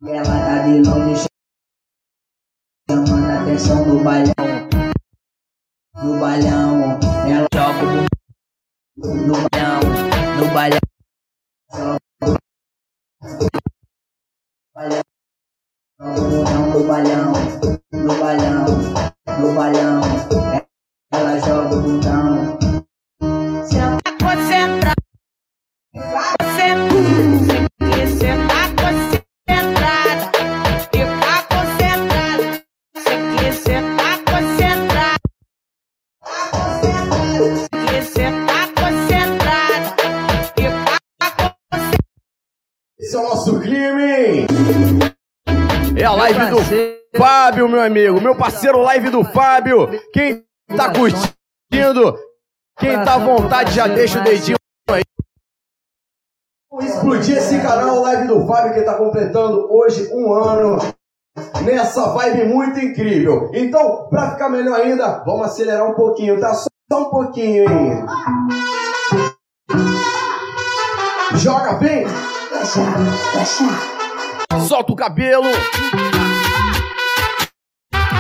e ela tá de longe chamando atenção no bailão. No bailão, ela joga o. no bailão, no bailão. No balão, no balão, no balão, ela joga o bundão. Sentar concentrada, Esse é o nosso hein? É a live do Fábio, meu amigo. Meu parceiro, live do Fábio. Quem tá curtindo, quem tá à vontade, já deixa o dedinho aí. Explodir esse canal, live do Fábio, que tá completando hoje um ano nessa vibe muito incrível. Então, pra ficar melhor ainda, vamos acelerar um pouquinho, tá? Só, um pouquinho, hein? Joga, Solta o cabelo.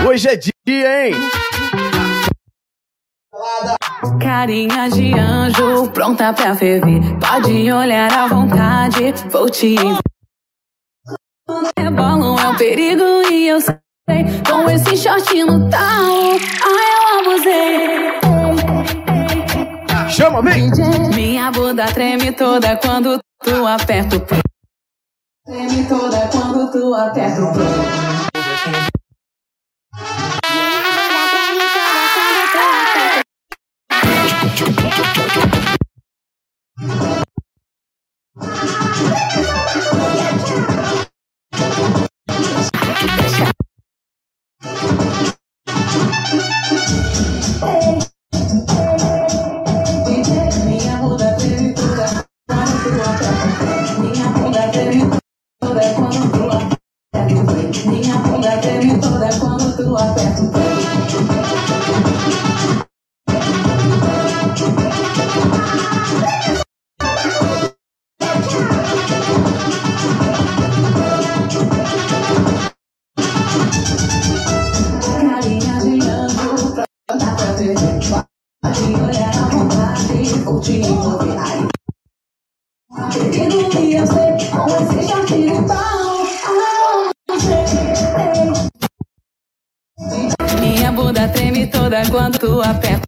Hoje é dia, hein? Carinha de anjo, pronta pra ferver. Pode olhar à vontade, vou te Rebolam é um perigo e eu sei. Com esse short no tal, ai eu abusei. Chama, vem! Minha bunda treme toda quando tu aperta o play. Treme toda quando tu aperta o play. Minha Minha bunda treme toda quando tu aperta. Minha bunda treme toda quando tu aperta. Carinha de pra à vontade, te envolver. Minha bunda treme toda quando tu aperta.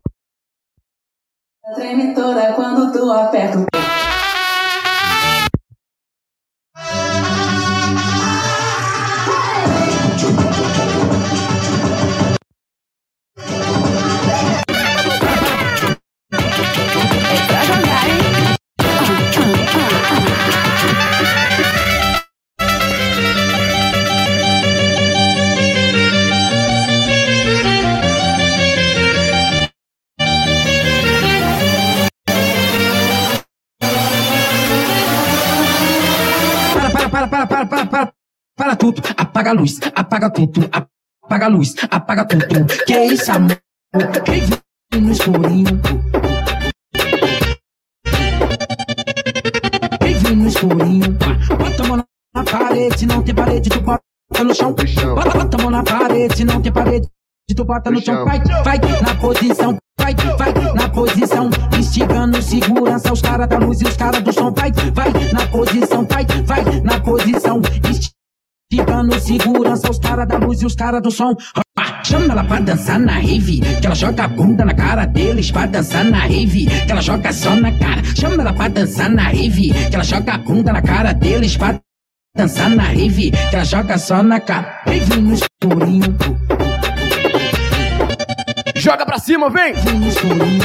Treme toda quando tu aperta. Tudo. Apaga a luz, apaga tudo, apaga a luz, apaga tudo. Que é isso, amor? Quem vive no escurinho? Quem vive no escurinho? Bota a mão na parede, não tem parede, tu bota no chão. Bota, bota a mão na parede, não tem parede, tu bota no chão. Vai, vai, na posição. Vai, vai, na posição, instigando segurança, os caras da luz e os caras do som. Vai, vai, na posição, vai, vai, na posição, instigando segurança, os caras da luz e os caras do som. Chama ela pra dançar na rave, que ela joga a bunda na cara deles pra dançar na rave, que ela joga só na cara. Chama ela pra dançar na rave, que ela joga a bunda na cara deles pra dançar na rave, que ela joga só na cara. Rave no escurinho. Joga pra cima, vem! Vem no escurinho.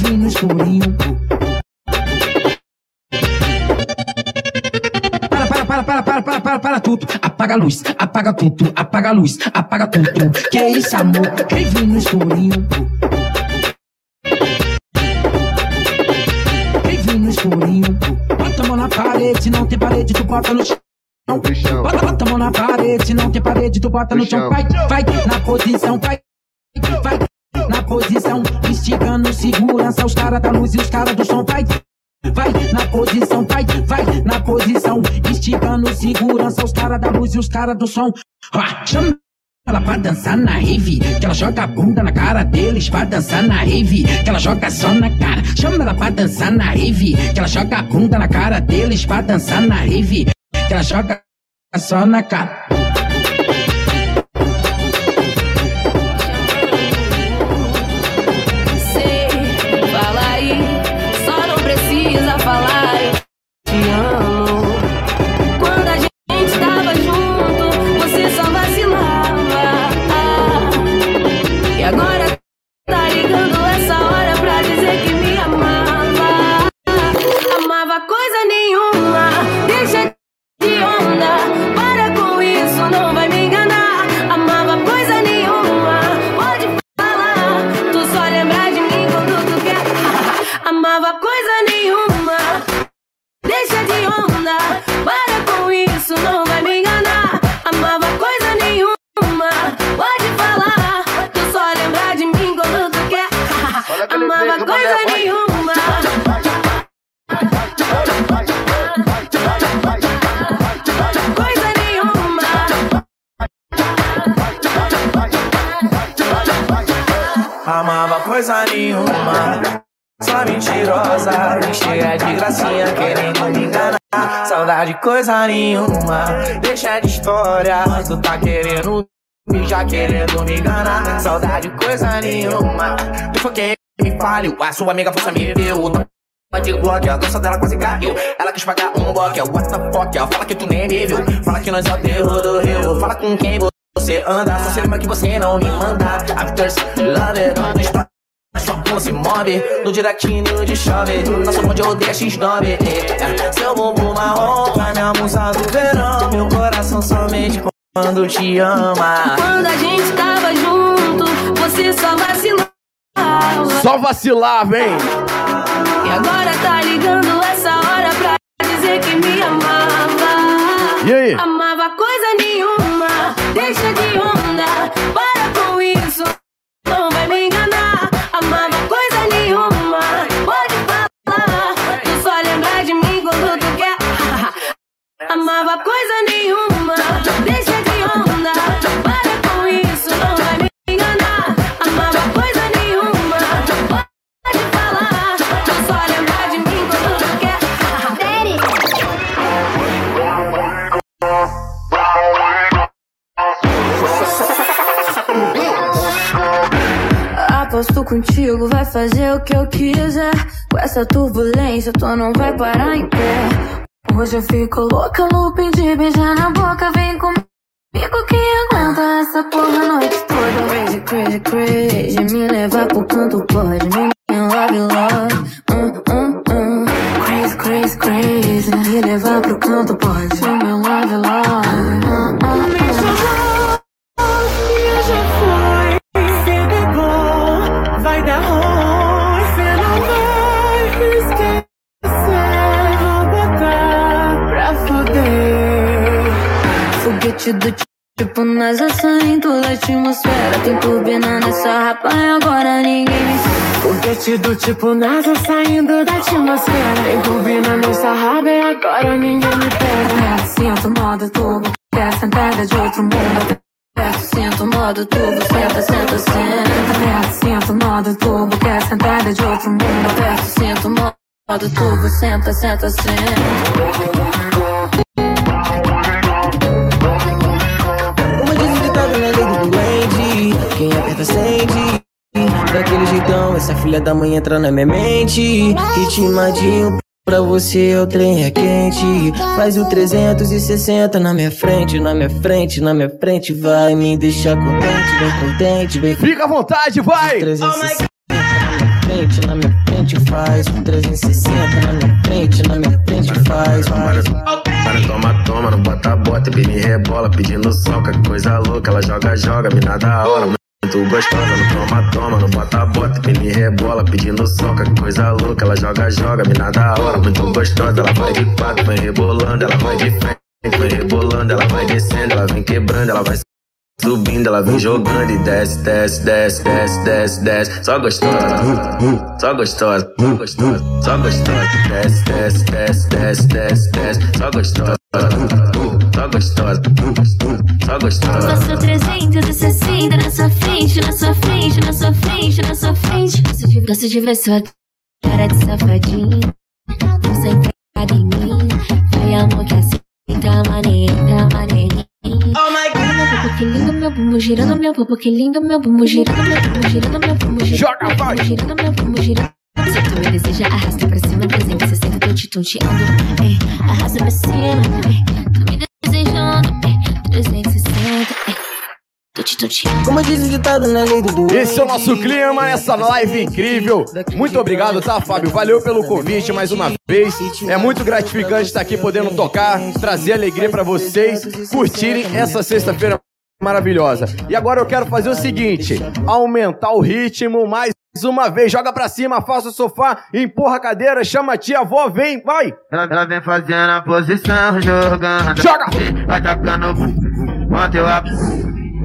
Vem no escurinho. Para, para, para, para, para, para, tudo. Apaga a luz, apaga tudo, apaga a luz, apaga tudo. Que é isso, amor? Vem, vem no escurinho. Vem, vem no escurinho. Bota a mão na parede, não tem parede, tu bota no chão. Bota, bota a mão na parede, não tem parede, tu bota no chão. Vai, vai, na posição, vai, vai, na posição. Instigando segurança, os caras da luz e os caras do som. Vai, vai, na posição, vai, vai, na posição. Instigando segurança, os caras da luz e os caras do som. Chama ela pra dançar na rave, que ela joga a bunda na cara deles pra dançar na rave, que ela joga só na cara. Chama ela pra dançar na rave, que ela joga a bunda na cara deles pra dançar na rave, que ela joga só na cara. Sua amiga força me deu. De Glock, a dança dela quase caiu. Ela quis pagar um bloco, what the fuck? ó. Fala que tu nem me viu. Fala que nós é o terror do rio. Fala com quem você anda. Só se lembra que você não me manda. After love it, não explode. Sua bunda se move, no directinho de chove Nossa onde eu odeio X9 eh, Seu bumbum marrom, vai minha musa do verão Meu coração somente quando te ama Quando a gente tava junto, você só vacilava. Só vacilava, hein? E agora tá ligando essa hora pra dizer que me amava. E aí? Amava coisa nenhuma, deixa de onda, para com isso, não vai me enganar. Amava coisa nenhuma, pode falar, tu só lembra de mim quando tu quer. Amava coisa nenhuma, deixa Aposto contigo, vai fazer o que eu quiser. Com essa turbulência, tu não vai parar em pé. Hoje eu fico louca, looping de beijar na boca. Vem comigo que aguenta essa porra a noite toda. Crazy, crazy, crazy. Me levar pro canto pode. Me love, love. Hum, hum, hum. Crazy, crazy, crazy. Me levar pro canto pode. Tipo NASA saindo da atmosfera. Tem turbina nessa rapa e agora ninguém me Foguete do tipo NASA saindo da atmosfera, tem turbina nessa raba e agora ninguém me pega. Sinto modo turbo, quer sentada de outro mundo. Aperto, sinto modo turbo, senta, senta, senta. Sinto modo turbo, quer sentada de outro mundo. Aperto, sinto modo turbo, senta, senta, Como sente Daquele jeitão, essa filha da mãe entra na minha mente. Ritmadinho pra você o trem é quente. Faz o 360 na minha frente, na minha frente, na minha frente. Vai me deixar contente, bem contente, bem Fica à vontade, vai! 360 na minha frente, na minha frente faz um 360 na minha frente, na minha frente faz faz. Para toma, toma, não bota, bota, pini rebola, pedindo soca, que coisa louca, ela joga, joga, mina da hora, muito gostosa, não toma, toma, não bota, bota, pini rebola, pedindo soca, que coisa louca, ela joga, joga, mina da hora, muito gostosa, ela vai de quatro, vai rebolando, ela vai de frente, vai rebolando, ela vai descendo, ela vem quebrando, ela vai Subindo, ela vem jogando e desce, desce, desce, desce, desce, desce. Só gostosa, só gostosa, gostosa, só gostosa. Desce, desce, desce, desce, desce, desce. Só gostosa, só gostosa, só gostosa. Passou 360 na sua frente, na sua frente, na sua frente, na sua frente. Gosto de, gosto de ver sua cara de safadinho. Você entrada em mim. Vai amor que assim tá maneiro, tá maneirinho. Oh my god. Que lindo meu bumbum girando meu bumbum, que lindo meu bumbum girando meu bumbum girando meu bumbum girando Joga, meu bumbum girando meu bumbum girando. Se tu me deseja, arrasta pra cima, 360, tô te tonteando. Ei, arrasta pra cima, me desejando, ei, 360, ei, tô te tonteando. Como diz o ditado na lei do doente Esse é o nosso clima, essa live incrível. Muito obrigado, tá, Fábio? Valeu pelo convite mais uma vez. É muito gratificante estar aqui podendo tocar, trazer alegria pra vocês, curtirem essa sexta-feira maravilhosa. E agora eu quero fazer o seguinte: aumentar o ritmo mais uma vez. Joga pra cima, faça o sofá, empurra a cadeira, chama a tia avó, vem, vai! Ela, ela vem fazendo a posição, jogando. Joga! Vai tacando bum, quanto eu abro.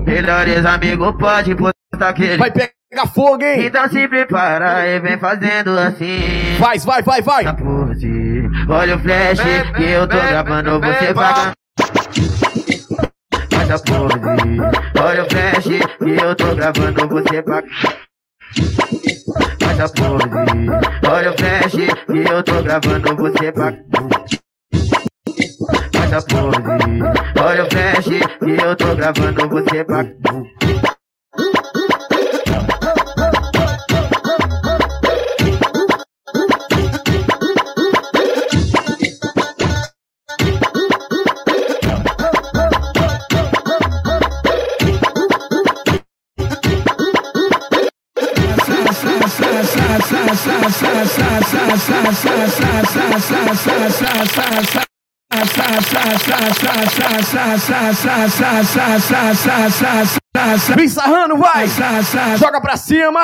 Melhores amigos pode botar aquele. Vai pegar fogo, hein? Então se prepara e vem fazendo assim. Vai, vai, vai, vai! Olha o flash que eu tô gravando, você vai. Faz a pose. Olha o flash que eu tô gravando, você vai. Essa pose, olha o flash que eu tô gravando você pra. Essa pose, olha o flash que eu tô gravando você pra. Vem sarrando, vai! Joga pra cima!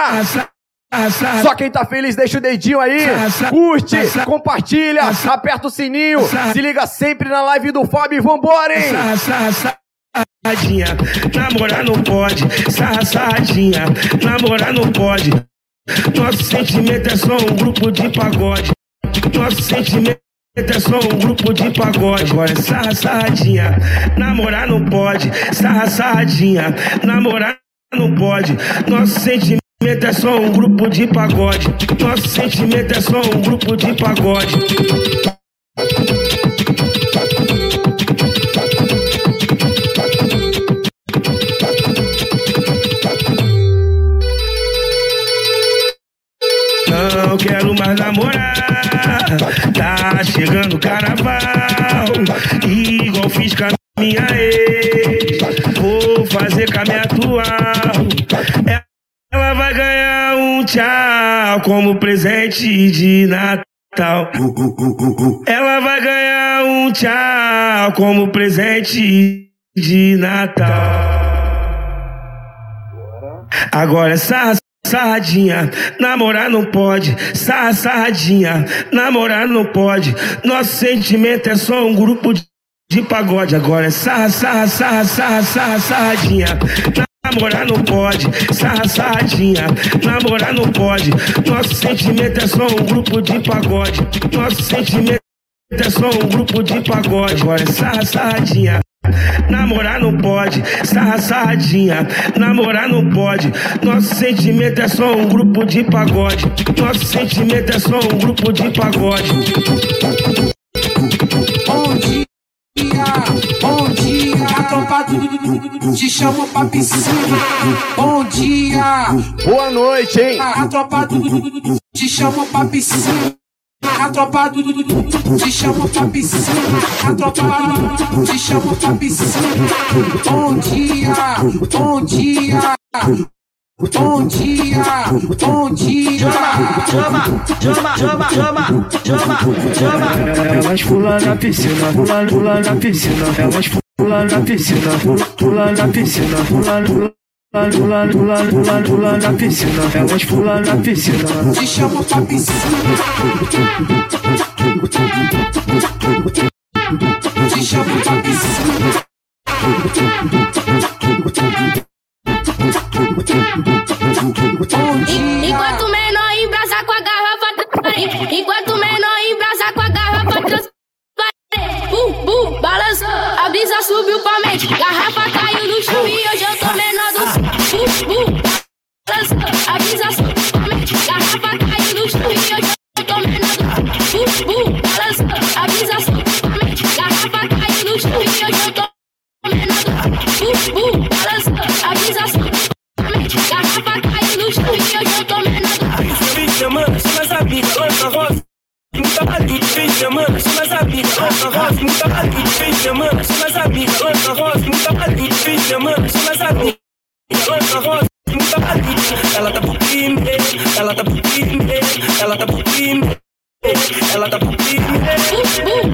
Só quem tá feliz deixa o dedinho aí, curte, compartilha, aperta o sininho, se liga sempre na live do Fábio e vambora, hein? Namorar não pode, safadinha, namorar não pode. Nosso sentimento é só um grupo de pagode. Nosso sentimento é só um grupo de pagode. Agora é sarradinha, namorar não pode, sarradinha, namorar não pode. Nosso sentimento é só um grupo de pagode. Nosso sentimento é só um grupo de pagode. Não quero mais namorar. Tá chegando o carnaval. Igual fiz com a minha ex. Vou fazer com a minha atual. Ela vai ganhar um tchau como presente de Natal. Ela vai ganhar um tchau como presente de Natal. Agora essa sarradinha, namorar não pode. Sarra, sarradinha, namorar não pode. Nosso sentimento é só um grupo de, de pagode. Agora é sarra, sarra, sarra, sarra, sarra, sarradinha. Namorar não pode, sarra, sarradinha, namorar não pode. Nosso sentimento é só um grupo de pagode. Nosso sentimento é só um grupo de pagode. Agora é sarra, sarradinha. Namorar não pode, sarra, sarradinha, namorar não pode. Nosso sentimento é só um grupo de pagode. Nosso sentimento é só um grupo de pagode. Bom dia, bom dia, a tropa te chama pra piscina. Bom dia, Boa noite, hein? a tropa te chama pra piscina. A tropa te chama pra piscina. A tropa te chama pra piscina. Bom dia, bom dia. Bom dia, bom dia. Chama, chama, chama, chama, chama, chama. Elas pulam na piscina, pulam, pulam na piscina. Elas pulam na piscina, pulam na piscina, pulam, pulam. Pula, pula, pula, pula na piscina, elas pulam na piscina. Te chama pra piscina. Te chama pra piscina. Enquanto menor embrasa com a garrafa. Enquanto menor embrasa com a garrafa transparente. Bum, bum, balançou. A brisa subiu pra mente. Garrafa caiu no chão e hoje eu tô menor do Bum, bum, balançou. A brisa subiu pra mente. Garrafa caiu no chão e eu tô menor do Bum, bum, balançou. A brisa subiu pra mente. Garrafa caiu no chão e eu tô menor do Bum, bum, balançou. A brisa subiu pra mente. Garrafa caiu no chão e eu tô menor do Fim de semana, chama as amigas, lança rosa. Muita barulho, de lança fim de semana, lança rosa. Muita barulho, fim de semana, chama as amigas, lança rosa. Muita barulho, ela tá por crime, ela tá por crime, ela tá por crime. Ela tá por crime. Bum, bum,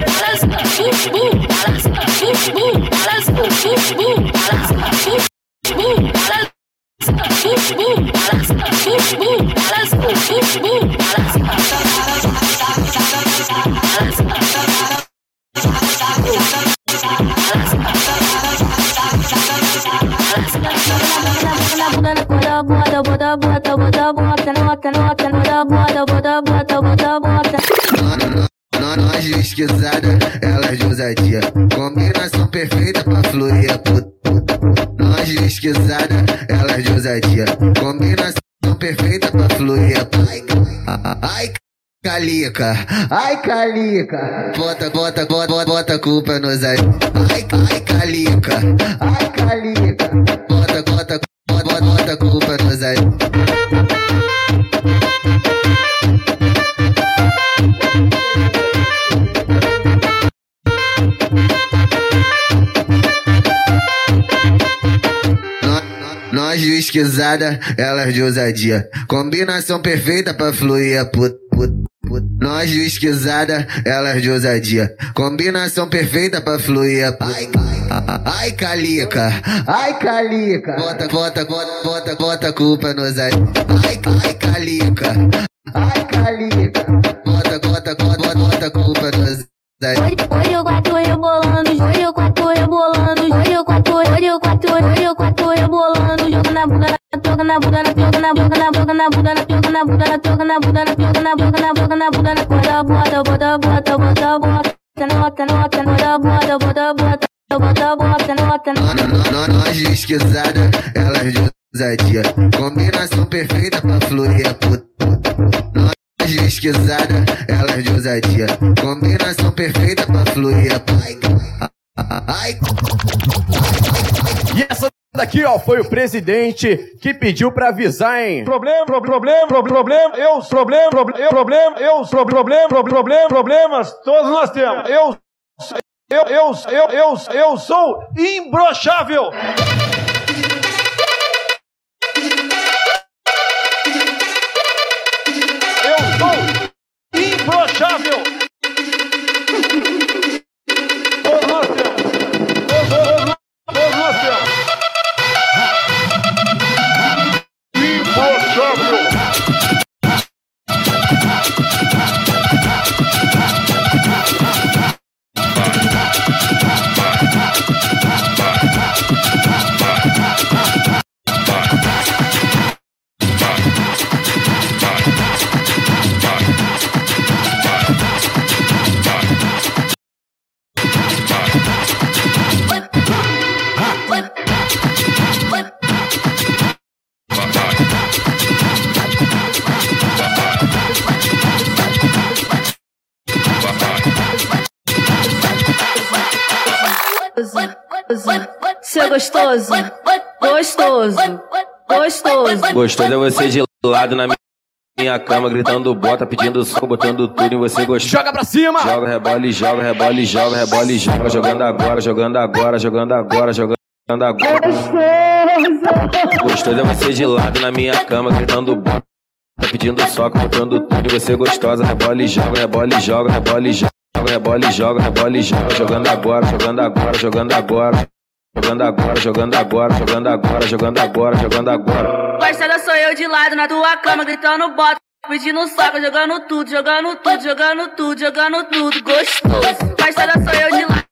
Nós de esquisada, elas de ousadia. Combinação perfeita pra fluir, puta. Nós de esquisada, elas de ousadia. Combinação perfeita pra fluir. Ai, ai, Calica, ai Calica, bota, bota, bota, bota, bota a culpa nos aí. Ai, ai Calica, ai Calica, de esquisada, elas de ousadia. Combinação perfeita pra fluir a put, put. Nós de esquisada, elas de ousadia. Combinação perfeita pra fluir a. Ai, ai, ai, calica, ai, calica. Bota, bota, bota, bota, bota a culpa nos aí. Ai, ai, calica, ai, calica. Bota, bota, bota, bota, bota a culpa nos aí. Hoje eu quatro rebolando, hoje eu quatro toca na bunda, toca na bunda, toca na bunda, toca na bunda, toca na bunda, toca na bunda, toca na bunda, bota, bota, bota, bota, bota, bota, nota, nota, bota, bota, bota, bota, bota, bota, nota. Nós esquisada, elas de ousadia. Combinação perfeita pra fluir a put, put, put. Nós de ousadia. Combinação perfeita pra fluir a put. Ai, E essa daqui, ó, foi o presidente que pediu pra avisar, hein? Problema, pro- problema, pro- problema, eu, problema, problema, eu, problema, eu, pro- problema, pro- problema, problemas, todos nós temos. Eu, eu, eu, eu, eu, eu sou imbrochável. Eu sou imbrochável. Imbrochável. Seu gostoso, gostoso, gostoso. Gostoso é você de lado na minha cama, gritando bota, pedindo soco, botando tudo em você gostoso. Joga pra cima! Joga, rebola, joga, rebola, joga, rebola, joga, jogando agora, jogando agora, jogando agora, jogando agora. Gostoso é você de lado na minha cama, gritando bota, pedindo soco, botando tudo em você gostosa, rebola, joga, rebola, joga, rebola, joga, rebola, joga, rebola, joga, jogando agora, jogando agora, jogando agora. Jogando agora, jogando agora, jogando agora, jogando agora, jogando agora. Gostada sou eu de lado na tua cama, gritando bota, pedindo soco, jogando tudo, jogando tudo, jogando tudo, jogando tudo, gostoso. Gostada sou eu de lado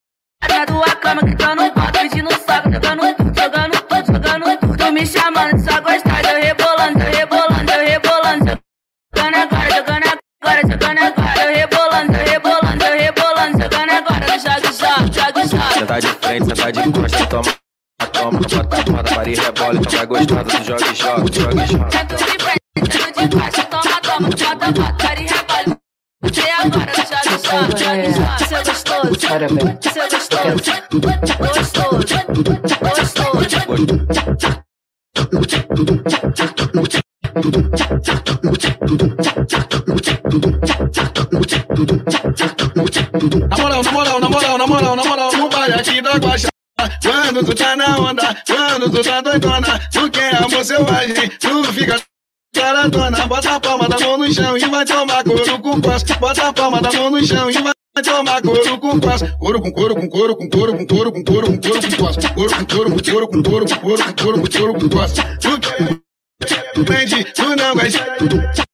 na tua cama, gritando bota, pedindo soco, jogando tudo, jogando tudo, jogando tudo. Tu me chamando, só gostada, eu rebolando, eu rebolando, eu rebolando. Jogando agora, jogando agora, jogando agora, Senta de frente, senta de costas, toma, toma, bota, bota, para e rebola, então vai gostosa, tu joga e joga, joga e joga. Sento de frente, sento de baixo, toma, toma, bota, bota, e rebola. E agora, joga, joga, joga, joga. Seu gostoso, seu gostoso, gostoso, gostoso. Na moral, na moral, na moral, na moral, na moral, baile aqui da Guaxa. Quando tu tá na onda, quando tu tá doidona, tu quer amor selvagem, tu fica caradona. Bota a palma da mão no chão e vai tomar couro com costa. Bota a palma da mão no chão e vai tomar couro com costa. Couro com couro com couro com couro com couro com couro com couro com costa. Couro com couro com couro com couro com couro com couro com couro com costa. Tu quer, prende, tu não gosta.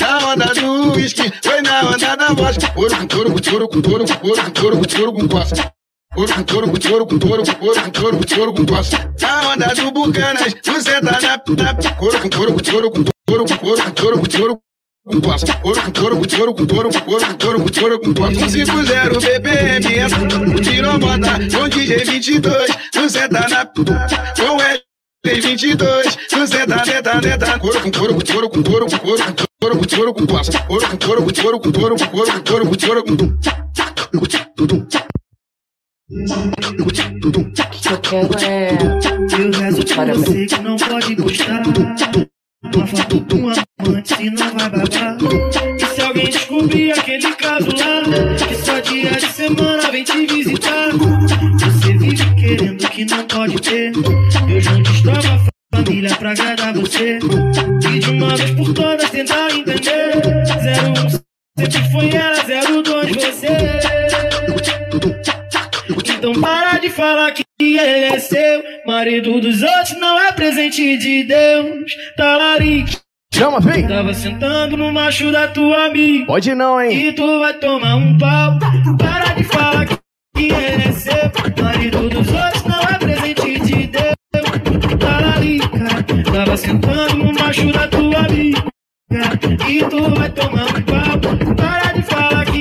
Na onda do uísque, foi na onda da vodka. Couro com couro com couro com couro com couro com couro com couro com costa. Couro com couro com couro com couro com couro com couro com couro com costa. Na onda do Bucanas, tu senta na na couro com couro com couro com couro com couro com couro com couro com. Couro com couro com couro com couro com couro com couro com couro com costa. 150 BPM, essa tirou moda com DJ 22, tu senta na com L Tem 22, tu senta, senta, senta. Couro com couro, com couro, com couro, com couro, com couro, com couro, com coça. Couro com couro, com couro, com couro, com couro, com couro, com couro, com tum. Eu quero é. Eu rezo pra você que não pode gostar. Uma foto com amante se não vai babar. E se alguém descobrir aquele caso lá, que só dia de semana vem te visitar. Você vive querendo que não pode ter. Eu junto estava a família pra agradar você. E de uma vez por todas tentar entender. Zero um sempre foi ela, zero dois você. Falar que ele é seu. Marido dos outros não é presente de Deus. Talarique. Chama, vem! Tava sentando no macho da tua amiga. Pode não, hein? E tu vai tomar um pau. Para de falar que ele é seu. Marido dos outros não é presente de Deus. Talarica. Tava sentando no macho da tua amiga. E tu vai tomar um pau. Para de falar que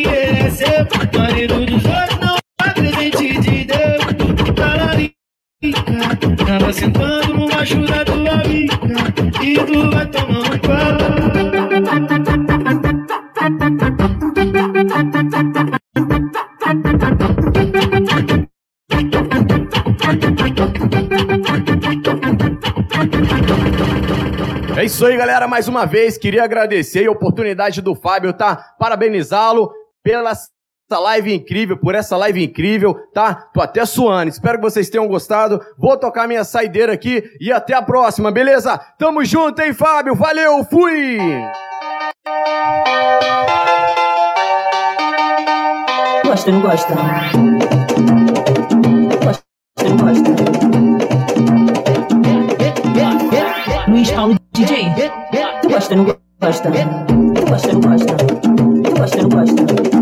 Tava sentando. E tu vai tomar um É isso aí, galera. Mais uma vez, queria agradecer a oportunidade do Fábio, tá? Parabenizá-lo pela essa live incrível, por essa live incrível, tá? Tô até suando. Espero que vocês tenham gostado. Vou tocar minha saideira aqui e até a próxima, beleza? Tamo junto, hein, Fábio? Valeu, fui! Gosta, não gosta? Gosta, não gosta? Luiz Paulo DJ. Tu gosta, não gosta? Tu gosta, não gosta? Tu gosta, não gosta?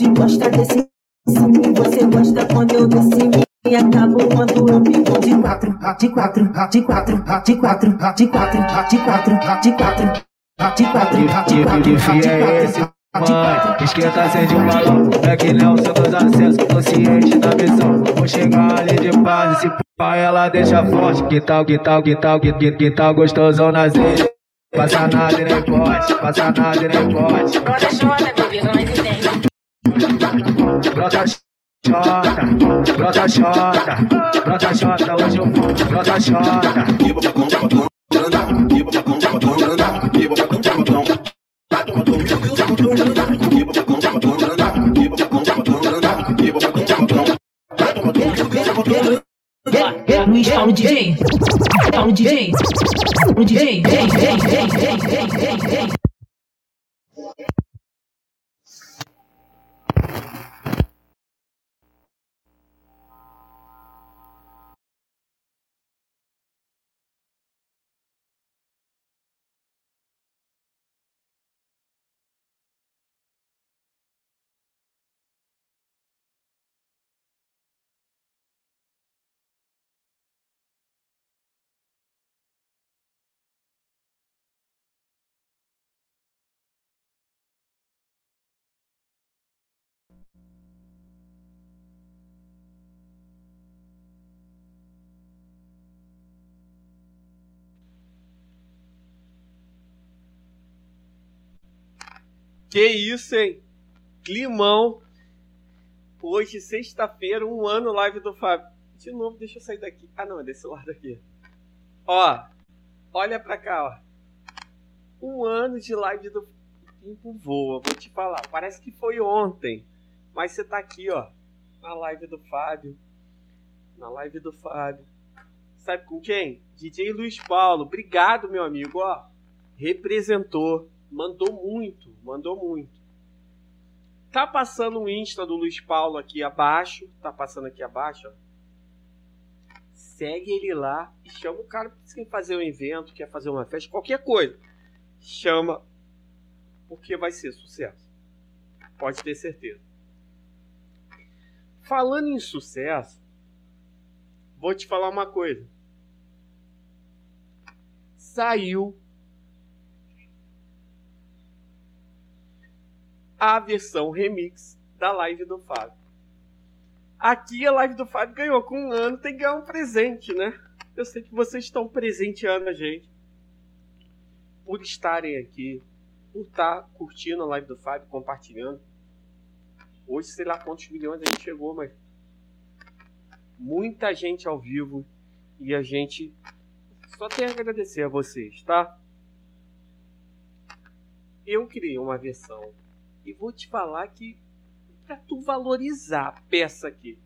Quando eu fico de costa desse cima, você gosta quando eu desci e acabo quando eu fico de quatro, de quatro, de quatro, de quatro, de quatro, de quatro, de quatro, de quatro, de quatro, de quatro. Mãe, esquenta, acende um balão É que nem o seu dos acessos Consciente da missão Vou chegar ali de paz Esse pai ela deixa forte Que tal, que tal, que tal, que, que, que tal gostosão nas ilhas Passa nada e nem pode Passa nada e nem pode Brota chora, bebê, não entende. Brota chota, brota chota Brota chota, hoje eu vou Brota chota Luiz Paulo DJ. Paulo DJ. Paulo DJ. DJ, DJ, DJ, DJ, DJ. Que isso, hein? Climão. Hoje, sexta-feira, um ano live do Fábio. De novo, deixa eu sair daqui. Ah, não, é desse lado aqui. Ó, olha pra cá, ó. Um ano de live do o tempo voa, vou te falar. Parece que foi ontem. Mas você tá aqui, ó. Na live do Fábio. Na live do Fábio. Sabe com quem? DJ Luiz Paulo. Obrigado, meu amigo, ó. Representou. Mandou muito, mandou muito. Tá passando o Insta do Luiz Paulo aqui abaixo. Tá passando aqui abaixo, ó. Segue ele lá e chama o cara que quer fazer um evento, quer fazer uma festa, qualquer coisa. Chama, porque vai ser sucesso. Pode ter certeza. Falando em sucesso, vou te falar uma coisa. Saiu a versão remix da live do Fábio. Aqui a live do Fábio ganhou com um ano, tem que ganhar um presente, né? Eu sei que vocês estão presenteando a gente por estarem aqui, por estar curtindo a live do Fábio, compartilhando. Hoje, sei lá quantos milhões a gente chegou, mas muita gente ao vivo e a gente só tem a agradecer a vocês, tá? Eu criei uma versão e vou te falar que para tu valorizar a peça aqui,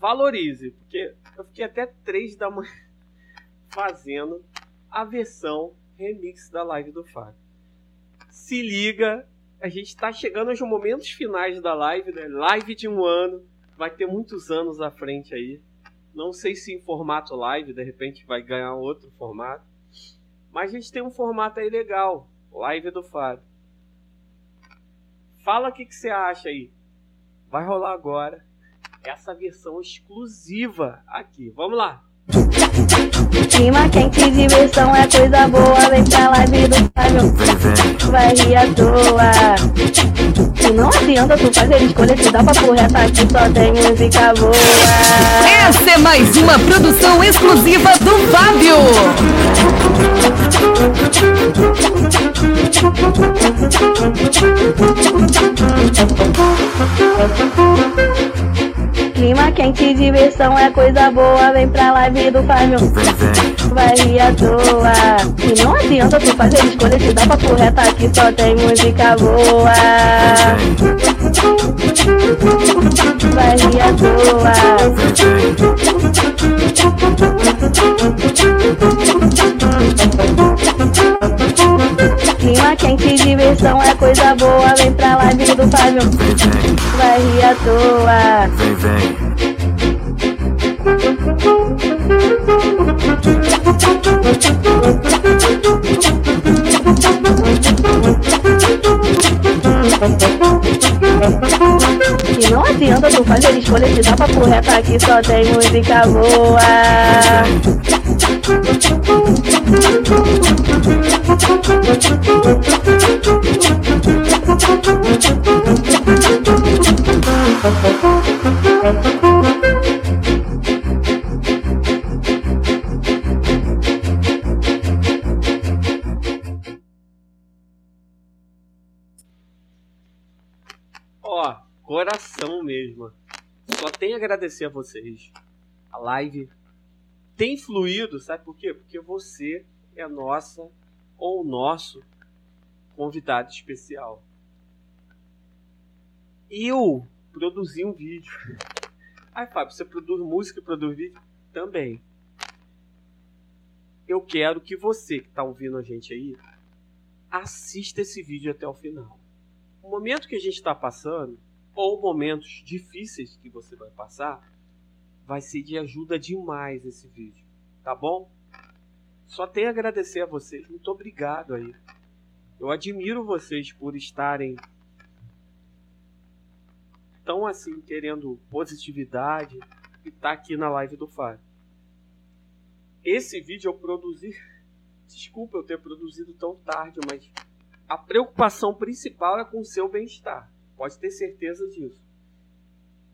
valorize, porque eu fiquei até três da manhã fazendo a versão remix da live do Fábio. Se liga, a gente está chegando aos momentos finais da live, né? Live de um ano, vai ter muitos anos à frente aí. Não sei se em formato live, de repente vai ganhar outro formato. Mas a gente tem um formato aí legal, live do Fábio. Fala o que, que você acha aí. Vai rolar agora essa versão exclusiva aqui. Vamos lá. Clima quente, diversão é coisa boa. Vem pra live do Fábio, vai rir à toa. E não adianta tu fazer escolha, se dá pra correta aqui só tem música boa. Essa é mais uma produção exclusiva do Fábio. Clima quente, diversão é coisa boa. Vem pra live do Fábio, vai rir à toa. E não adianta tu fazer escolha, se dá pra correta aqui só tem música boa. Vai rir à toa. Quente, diversão é coisa boa. Vem pra live do Fábio, vai rir à toa. Vem, vem. E não adianta tu fazer escolha, se dá pra correta aqui só tem música boa. Ó, coração mesmo. Só tenho a agradecer a vocês. A live tem fluído, sabe por quê? Porque você é nossa ou nosso convidado especial. Eu produzi um vídeo. Ai, Fábio, você produz música e produz vídeo? Também. Eu quero que você que está ouvindo a gente aí assista esse vídeo até o final. O momento que a gente está passando, ou momentos difíceis que você vai passar, vai ser de ajuda demais esse vídeo, tá bom? Só tenho a agradecer a vocês, muito obrigado aí. Eu admiro vocês por estarem tão assim querendo positividade e tá aqui na live do Fábio. Esse vídeo eu produzi, desculpa eu ter produzido tão tarde, mas a preocupação principal é com o seu bem-estar. Pode ter certeza disso.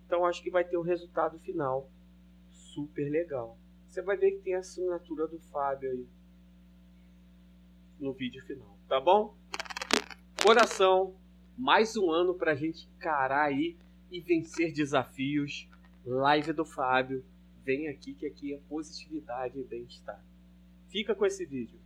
Então acho que vai ter um resultado final super legal. Você vai ver que tem a assinatura do Fábio aí no vídeo final, tá bom? Coração, mais um ano pra gente encarar aí e vencer desafios. Live do Fábio, vem aqui que aqui é positividade e bem-estar. Fica com esse vídeo.